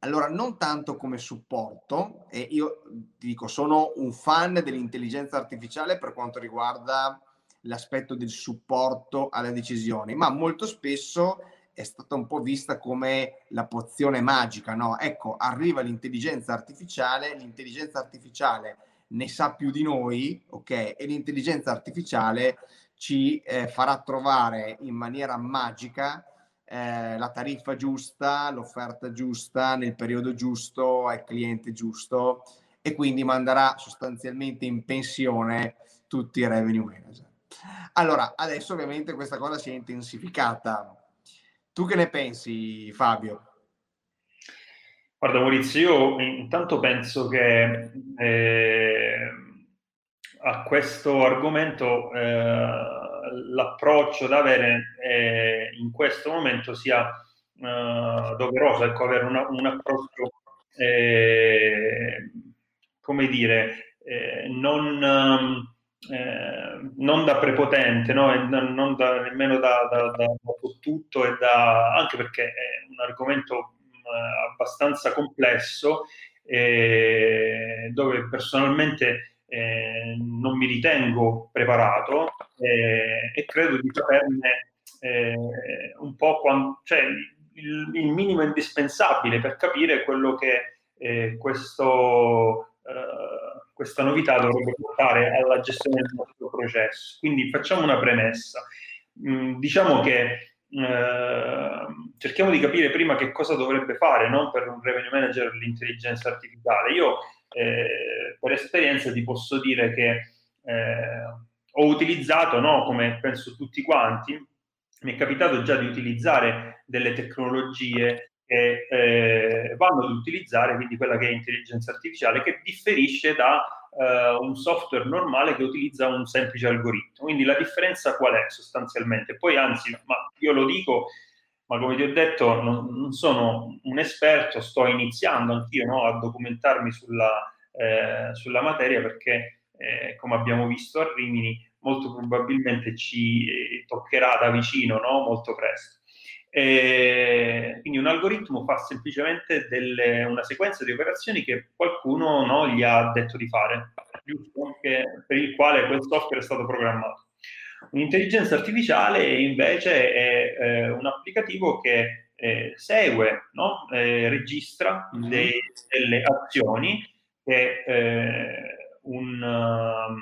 allora, non tanto come supporto, e io ti dico, sono un fan dell'intelligenza artificiale per quanto riguarda l'aspetto del supporto alle decisioni, ma molto spesso è stata un po' vista come la pozione magica, no? Ecco, arriva l'intelligenza artificiale, l'intelligenza artificiale ne sa più di noi, ok? E l'intelligenza artificiale ci eh, farà trovare in maniera magica eh, la tariffa giusta, l'offerta giusta, nel periodo giusto, al cliente giusto e quindi manderà sostanzialmente in pensione tutti i revenue manager. Allora, adesso ovviamente questa cosa si è intensificata. Tu che ne pensi, Fabio? Guarda Maurizio, io intanto penso che eh, a questo argomento eh, l'approccio da avere eh, in questo momento sia eh, doveroso, ecco, avere una, un approccio, eh, come dire, eh, non, eh, non, da prepotente, no? non da, nemmeno da, da, da, tutto, e da, anche perché è un argomento abbastanza complesso dove personalmente eh, non mi ritengo preparato eh, e credo di saperne eh, un po' quando, cioè, il, il, minimo indispensabile per capire quello che eh, questo, eh, questa novità dovrebbe portare alla gestione del nostro processo. Quindi facciamo una premessa. Mm, diciamo che cerchiamo di capire prima che cosa dovrebbe fare no? per un revenue manager l'intelligenza artificiale. Io eh, per esperienza ti posso dire che eh, ho utilizzato, no, come penso tutti quanti, mi è capitato già di utilizzare delle tecnologie che eh, vanno ad utilizzare quindi quella che è intelligenza artificiale, che differisce da eh, un software normale che utilizza un semplice algoritmo. Quindi la differenza qual è sostanzialmente? Poi anzi, ma io lo dico, ma come ti ho detto, non, non sono un esperto, sto iniziando anch'io no, a documentarmi sulla, eh, sulla materia perché, eh, come abbiamo visto a Rimini, molto probabilmente ci eh, toccherà da vicino no, molto presto. E quindi un algoritmo fa semplicemente delle, una sequenza di operazioni che qualcuno no, gli ha detto di fare, giusto? Per il quale quel software è stato programmato. Un'intelligenza artificiale invece è eh, un applicativo che eh, segue, no? eh, registra mm-hmm. dei, delle azioni che eh, un, um,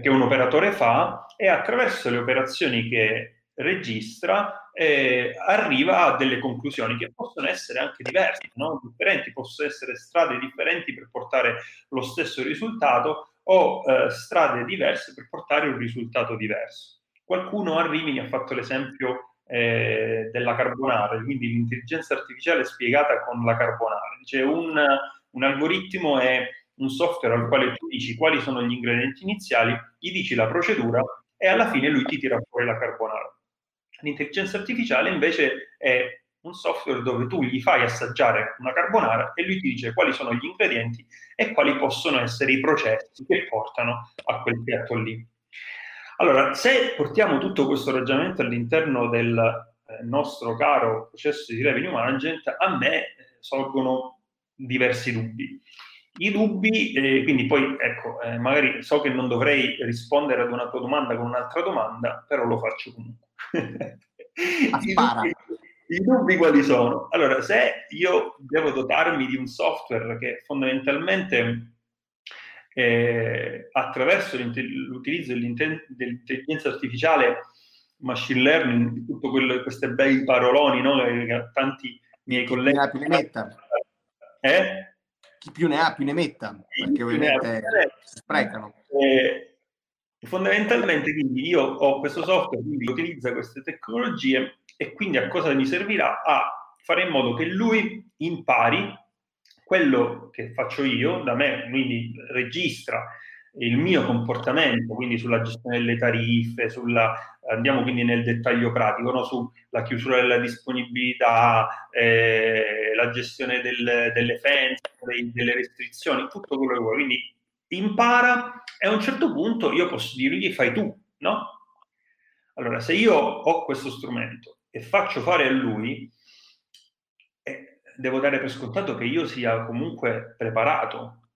che un operatore fa e attraverso le operazioni che registra eh, arriva a delle conclusioni che possono essere anche diverse, no? differenti, possono essere strade differenti per portare lo stesso risultato o eh, strade diverse per portare un risultato diverso. Qualcuno a Rimini ha fatto l'esempio eh, della carbonara, quindi l'intelligenza artificiale spiegata con la carbonara. Dice un, un algoritmo è un software al quale tu dici quali sono gli ingredienti iniziali, gli dici la procedura e alla fine lui ti tira fuori la carbonara. L'intelligenza artificiale invece è un software dove tu gli fai assaggiare una carbonara e lui ti dice quali sono gli ingredienti e quali possono essere i processi che portano a quel piatto lì. Allora, se portiamo tutto questo ragionamento all'interno del eh, nostro caro processo di revenue management, a me eh, sorgono diversi dubbi. I dubbi, eh, quindi poi ecco, eh, magari so che non dovrei rispondere ad una tua domanda con un'altra domanda, però lo faccio comunque. I dubbi, I dubbi quali sono? Allora, se io devo dotarmi di un software che fondamentalmente eh, attraverso l'utilizzo dell'intelligenza artificiale, machine learning, tutte queste bei paroloni no, che tanti miei colleghi... Chi più ne ha più ne metta. Eh? Chi più ne ha più ne metta, perché ovviamente si sprecano. Eh, Fondamentalmente quindi io ho questo software, quindi utilizza queste tecnologie e quindi a cosa mi servirà? A fare in modo che lui impari quello che faccio io da me, quindi registra il mio comportamento, quindi sulla gestione delle tariffe, sulla, andiamo quindi nel dettaglio pratico, no? sulla chiusura della disponibilità, eh, la gestione del, delle fence, delle restrizioni, tutto quello che vuoi. Quindi impara e a un certo punto io posso dirgli fai tu, no? Allora, se io ho questo strumento e faccio fare a lui, eh, devo dare per scontato che io sia comunque preparato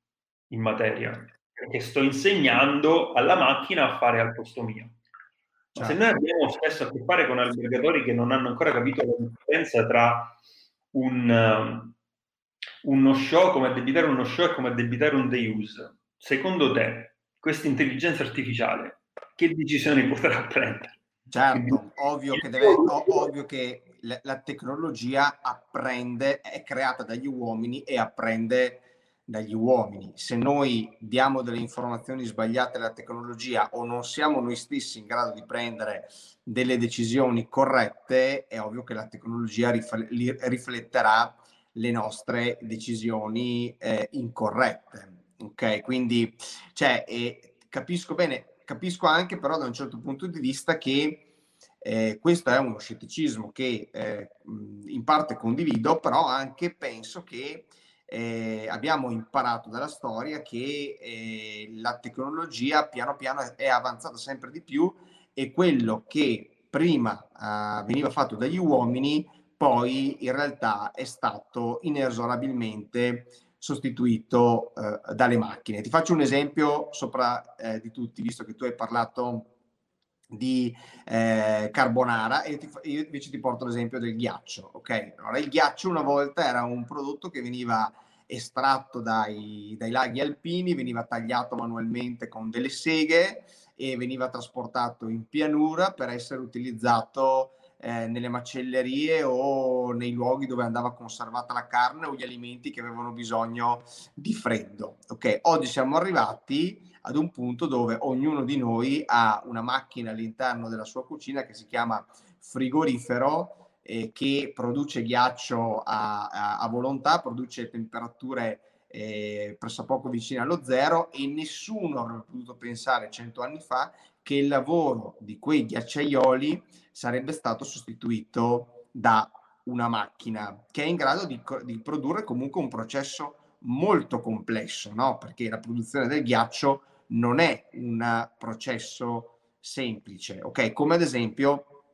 in materia, perché sto insegnando alla macchina a fare al posto mio. Ma se noi certo. abbiamo spesso a che fare con albergatori che non hanno ancora capito la differenza tra un, um, uno show, come addebitare uno show e come addebitare un day use, secondo te questa intelligenza artificiale che decisioni potrà prendere? Certo, ovvio che, deve, ovvio che la, la, tecnologia apprende, è creata dagli uomini e apprende dagli uomini. Se noi diamo delle informazioni sbagliate alla tecnologia o non siamo noi stessi in grado di prendere delle decisioni corrette, è ovvio che la tecnologia rifletterà le nostre decisioni eh, incorrette ok? Quindi, cioè, eh, capisco bene, capisco anche però da un certo punto di vista che eh, questo è uno scetticismo che eh, in parte condivido, però anche penso che eh, abbiamo imparato dalla storia che eh, la tecnologia piano piano è avanzata sempre di più e quello che prima uh, veniva fatto dagli uomini poi in realtà è stato inesorabilmente sostituito eh, dalle macchine. Ti faccio un esempio sopra eh, di tutti, visto che tu hai parlato di eh, carbonara e ti, io invece ti porto l'esempio del ghiaccio. Ok, allora il ghiaccio una volta era un prodotto che veniva estratto dai, dai laghi alpini, veniva tagliato manualmente con delle seghe e veniva trasportato in pianura per essere utilizzato eh, nelle macellerie o nei luoghi dove andava conservata la carne o gli alimenti che avevano bisogno di freddo. Ok, oggi siamo arrivati ad un punto dove ognuno di noi ha una macchina all'interno della sua cucina che si chiama frigorifero eh, che produce ghiaccio a, a, a volontà, produce temperature eh, pressappoco vicine allo zero e nessuno avrebbe potuto pensare cento anni fa che il lavoro di quei ghiacciaioli sarebbe stato sostituito da una macchina che è in grado di, di produrre comunque un processo molto complesso, no? perché la produzione del ghiaccio non è un processo semplice, ok? Come ad esempio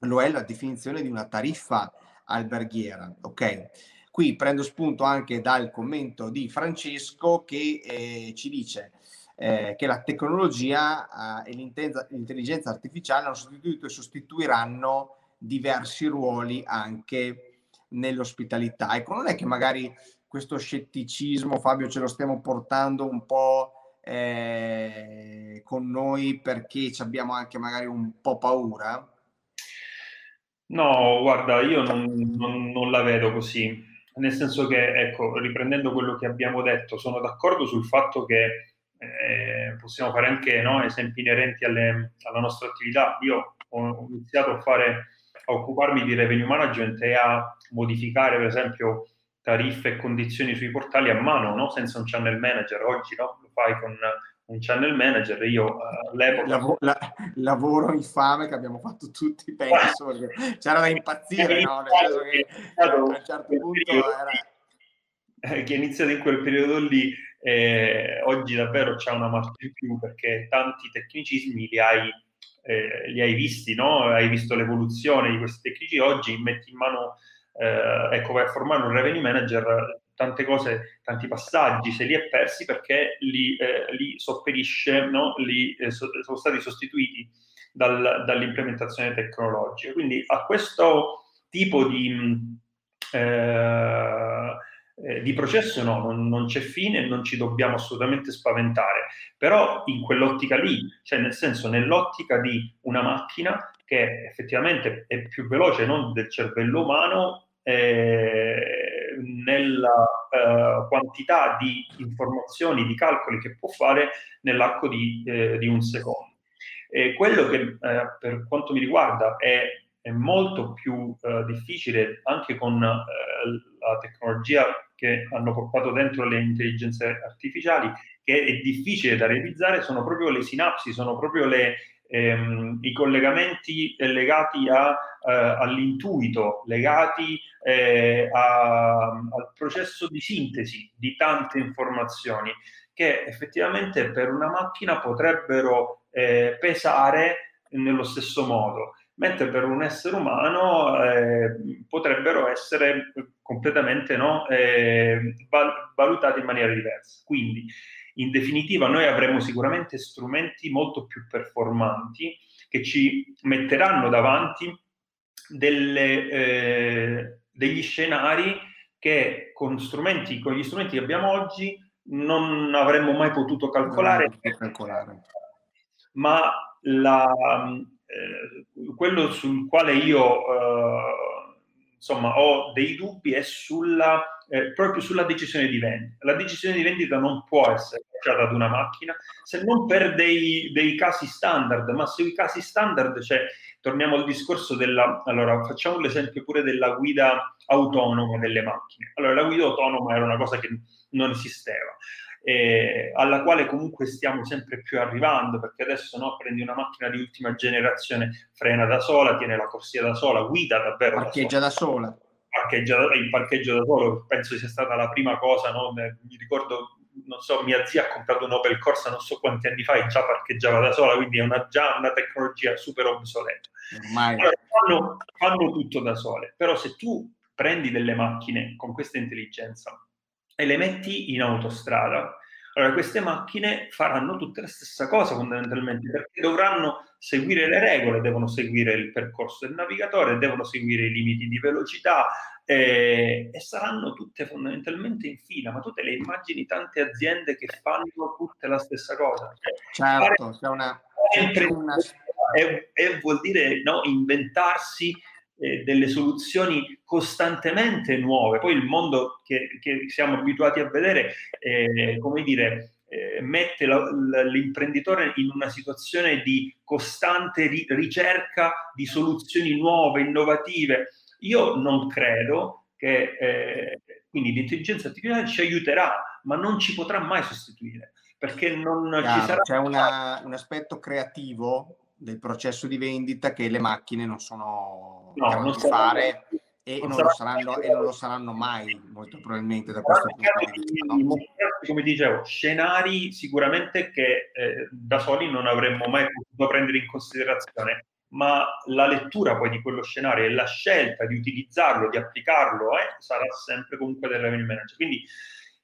lo è la definizione di una tariffa alberghiera, ok? Qui prendo spunto anche dal commento di Francesco che eh, ci dice eh, che la tecnologia eh, e l'intelligenza artificiale hanno sostituito e sostituiranno diversi ruoli anche nell'ospitalità. Ecco, non è che magari questo scetticismo, Fabio, ce lo stiamo portando un po' eh, con noi perché abbiamo anche magari un po' paura? No, guarda, io non, non, non, la vedo così, nel senso che, ecco, riprendendo quello che abbiamo detto, sono d'accordo sul fatto che eh, possiamo fare anche no, esempi inerenti alle, alla nostra attività. Io ho iniziato a fare, a occuparmi di revenue management e a modificare, per esempio, tariffe e condizioni sui portali a mano, no? senza un channel manager. Oggi no? lo fai con un channel manager. Io uh, all'epoca. Lavo, la, lavoro infame che abbiamo fatto tutti, penso, c'era da impazzire, no? Nel senso che a un certo punto era eh, che è iniziato in quel periodo lì, eh, oggi davvero c'è una marcia in più perché tanti tecnicismi li hai, eh, li hai visti, no? hai visto l'evoluzione di questi tecnici, oggi metti in mano, eh, ecco, vai a formare un revenue manager, tante cose, tanti passaggi se li è persi perché li, eh, li sopperisce, no? li, eh, so, sono stati sostituiti dal, dall'implementazione tecnologica. Quindi a questo tipo di... Eh, eh, di processo no, non, non, c'è fine, non ci dobbiamo assolutamente spaventare, però in quell'ottica lì, cioè nel senso nell'ottica di una macchina che effettivamente è più veloce non del cervello umano eh, nella eh, quantità di informazioni, di calcoli che può fare nell'arco di, eh, di un secondo. E quello che eh, per quanto mi riguarda è è molto più eh, difficile anche con eh, la tecnologia che hanno portato dentro le intelligenze artificiali, che è difficile da realizzare, sono proprio le sinapsi, sono proprio le, ehm, i collegamenti legati a, eh, all'intuito, legati eh, a, al processo di sintesi di tante informazioni che effettivamente per una macchina potrebbero eh, pesare nello stesso modo mentre per un essere umano eh, potrebbero essere completamente no, eh, valutati in maniera diversa. Quindi, in definitiva, noi avremo sicuramente strumenti molto più performanti che ci metteranno davanti delle, eh, degli scenari che con, strumenti, con gli strumenti che abbiamo oggi non avremmo mai potuto calcolare. calcolare. Ma la, eh, quello sul quale io eh, insomma ho dei dubbi è sulla, eh, proprio sulla decisione di vendita. La decisione di vendita non può essere lasciata ad una macchina se non per dei, dei casi standard, ma sui casi standard c'è, torniamo al discorso della, allora facciamo l'esempio pure della guida autonoma delle macchine. Allora la guida autonoma era una cosa che non esisteva eh, alla quale comunque stiamo sempre più arrivando, perché adesso no, prendi una macchina di ultima generazione, frena da sola, tiene la corsia da sola, guida davvero parcheggia da sola. Da sola. Parcheggia, il parcheggio da solo penso sia stata la prima cosa, no? mi ricordo, non so, mia zia ha comprato un Opel Corsa non so quanti anni fa e già parcheggiava da sola, quindi è una, già una tecnologia super obsoleta. Allora, fanno, fanno tutto da sole, però se tu prendi delle macchine con questa intelligenza e le metti in autostrada, allora queste macchine faranno tutte la stessa cosa fondamentalmente perché dovranno seguire le regole, devono seguire il percorso del navigatore, devono seguire i limiti di velocità eh, e saranno tutte fondamentalmente in fila. Ma tu te le immagini tante aziende che fanno tutte la stessa cosa? Certo, c'è una, una e, e vuol dire no, inventarsi eh, delle soluzioni costantemente nuove. Poi il mondo che, che siamo abituati a vedere, eh, come dire, eh, mette la, l'imprenditore in una situazione di costante ri- ricerca di soluzioni nuove, innovative. Io non credo che eh, quindi l'intelligenza artificiale ci aiuterà, ma non ci potrà mai sostituire perché non Chiaro, ci sarà. C'è una, un aspetto creativo del processo di vendita che le macchine non sono no, non di fare e non, lo saranno, e non lo saranno mai, molto probabilmente da questo punto di vista. No? Come dicevo, scenari sicuramente che eh, da soli non avremmo mai potuto prendere in considerazione, ma la lettura poi di quello scenario e la scelta di utilizzarlo, di applicarlo, eh, sarà sempre comunque del revenue manager. Quindi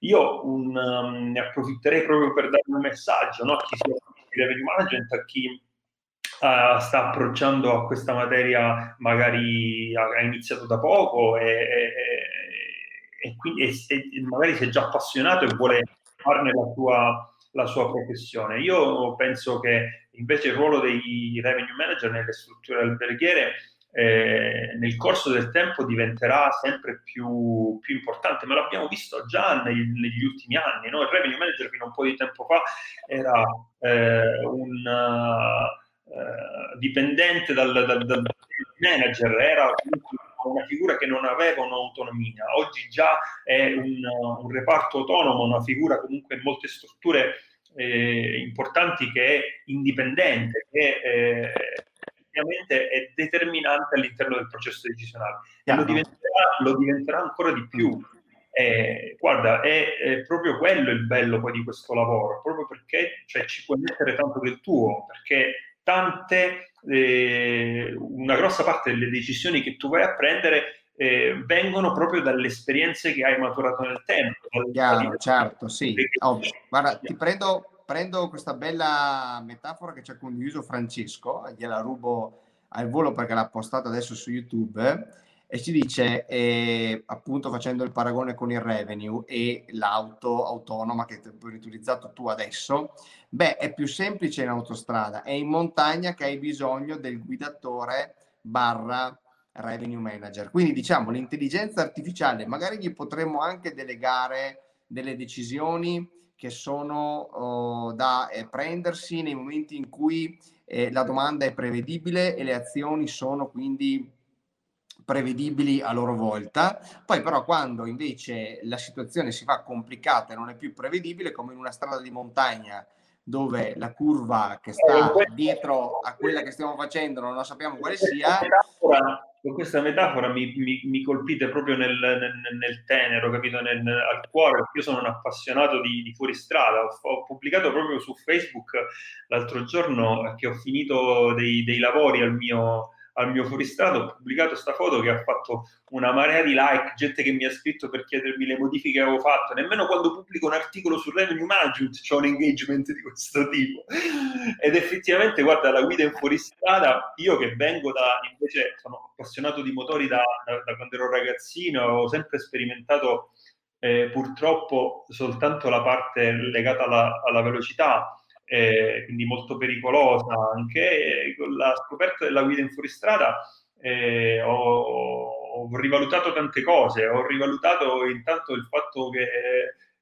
io un, um, ne approfitterei proprio per dare un messaggio no, a chi si occupa di revenue management, a chi uh, sta approcciando a questa materia, magari ha, ha iniziato da poco e, e, e quindi e, magari si è già appassionato e vuole farne la sua, la sua professione. Io penso che invece il ruolo dei revenue manager nelle strutture alberghiere eh, nel corso del tempo diventerà sempre più, più importante, ma l'abbiamo visto già negli, negli ultimi anni. No? Il revenue manager fino a un po' di tempo fa era eh, un uh, dipendente dal, dal, dal, manager, era una figura che non aveva un'autonomia. Oggi già è un, un reparto autonomo, una figura comunque in molte strutture eh, importanti che è indipendente, che eh, effettivamente è determinante all'interno del processo decisionale. E lo diventerà, lo diventerà ancora di più. Eh, guarda, è, è, proprio quello il bello poi di questo lavoro, proprio perché cioè, ci puoi mettere tanto del tuo, perché tante, eh, una grossa parte delle decisioni che tu vai a prendere eh, vengono proprio dalle esperienze che hai maturato nel tempo. Chiaro, certo, sì. Oh, guarda, ti prendo, prendo questa bella metafora che ci ha condiviso Francesco, gliela rubo al volo perché l'ha postata adesso su YouTube e ci dice, eh, appunto facendo il paragone con il revenue e l'auto autonoma che hai utilizzato tu adesso, beh, è più semplice in autostrada, è in montagna che hai bisogno del guidatore barra revenue manager. Quindi diciamo l'intelligenza artificiale, magari gli potremmo anche delegare delle decisioni che sono uh, da eh, prendersi nei momenti in cui eh, la domanda è prevedibile e le azioni sono quindi prevedibili a loro volta. Poi però quando invece la situazione si fa complicata e non è più prevedibile, come in una strada di montagna dove la curva che sta dietro a quella che stiamo facendo non lo sappiamo quale sia, con questa metafora mi, mi, mi colpite proprio nel, nel, nel tenero, capito? Nel, al cuore, perché io sono un appassionato di, di fuoristrada. Ho, ho, pubblicato proprio su Facebook l'altro giorno che ho finito dei, dei lavori al mio, al mio fuoristrato, ho pubblicato questa foto che ha fatto una marea di like, gente che mi ha scritto per chiedermi le modifiche che avevo fatto, nemmeno quando pubblico un articolo sul revenue management c'è un engagement di questo tipo. Ed effettivamente, guarda, la guida in fuoristrada, io che vengo da, invece sono appassionato di motori da, da, da quando ero ragazzino, ho sempre sperimentato eh, purtroppo soltanto la parte legata alla, alla velocità, eh, quindi molto pericolosa anche. Con la scoperta della guida in fuoristrada eh, ho, ho, rivalutato tante cose, ho rivalutato intanto il fatto che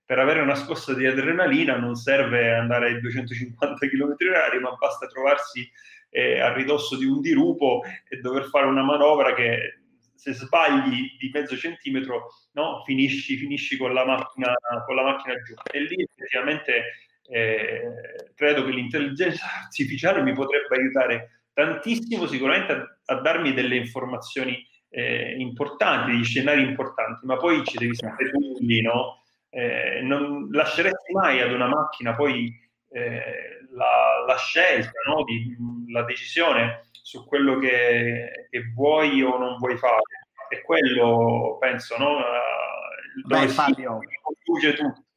per avere una scossa di adrenalina non serve andare ai 250 km h ma basta trovarsi eh, a ridosso di un dirupo e dover fare una manovra che se sbagli di mezzo centimetro no, finisci, finisci con, la macchina, con la macchina giù. E lì effettivamente eh, credo che l'intelligenza artificiale mi potrebbe aiutare tantissimo sicuramente a, a darmi delle informazioni eh, importanti, degli scenari importanti, ma poi ci devi stare tu lì, no? Eh, non lasceresti mai ad una macchina poi eh, la, la, scelta, no? Di, la decisione su quello che, che, vuoi o non vuoi fare. E quello, penso, no? Beh, Fabio, tutto.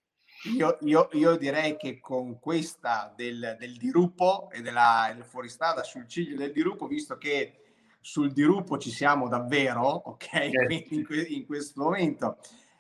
Io, io, io, direi che con questa del, del dirupo e della del fuoristrada sul ciglio del dirupo, visto che sul dirupo ci siamo davvero, ok? In, in questo momento,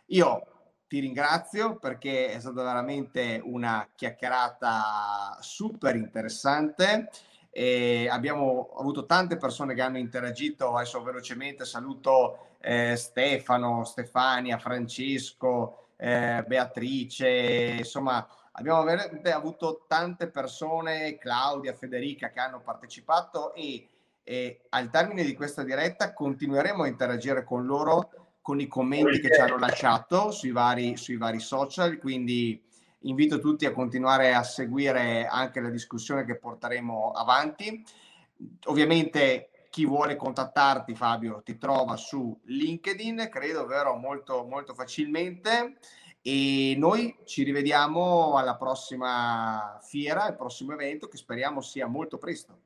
io ti ringrazio perché è stata veramente una chiacchierata super interessante. E abbiamo avuto tante persone che hanno interagito, adesso velocemente saluto eh, Stefano, Stefania, Francesco, eh, Beatrice, insomma abbiamo veramente avuto tante persone, Claudia, Federica, che hanno partecipato e, e al termine di questa diretta continueremo a interagire con loro con i commenti che ci hanno lasciato sui vari, sui vari social, quindi invito tutti a continuare a seguire anche la discussione che porteremo avanti. Ovviamente chi vuole contattarti Fabio ti trova su LinkedIn, credo vero molto molto facilmente e noi ci rivediamo alla prossima fiera, al prossimo evento che speriamo sia molto presto.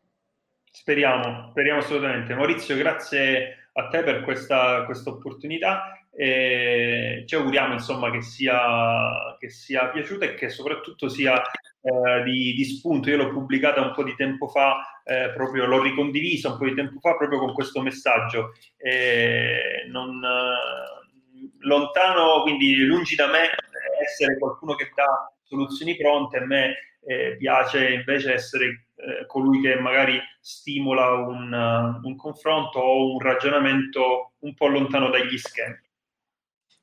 Speriamo, speriamo assolutamente. Maurizio, grazie a te per questa, opportunità e ci auguriamo insomma che sia, che sia piaciuta e che soprattutto sia eh, di, di, spunto. Io l'ho pubblicata un po' di tempo fa, eh, proprio l'ho ricondivisa un po' di tempo fa proprio con questo messaggio. Eh, non, lontano, quindi lungi da me essere qualcuno che dà soluzioni pronte, a me eh, piace invece essere eh, colui che magari stimola un, un, confronto o un ragionamento un po' lontano dagli schemi.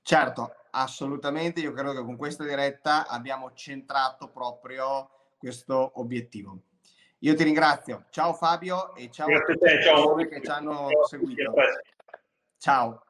Certo, assolutamente, io credo che con questa diretta abbiamo centrato proprio questo obiettivo. Io ti ringrazio. Ciao Fabio e ciao a tutti te, ciao. che ci hanno ciao. seguito. Ciao.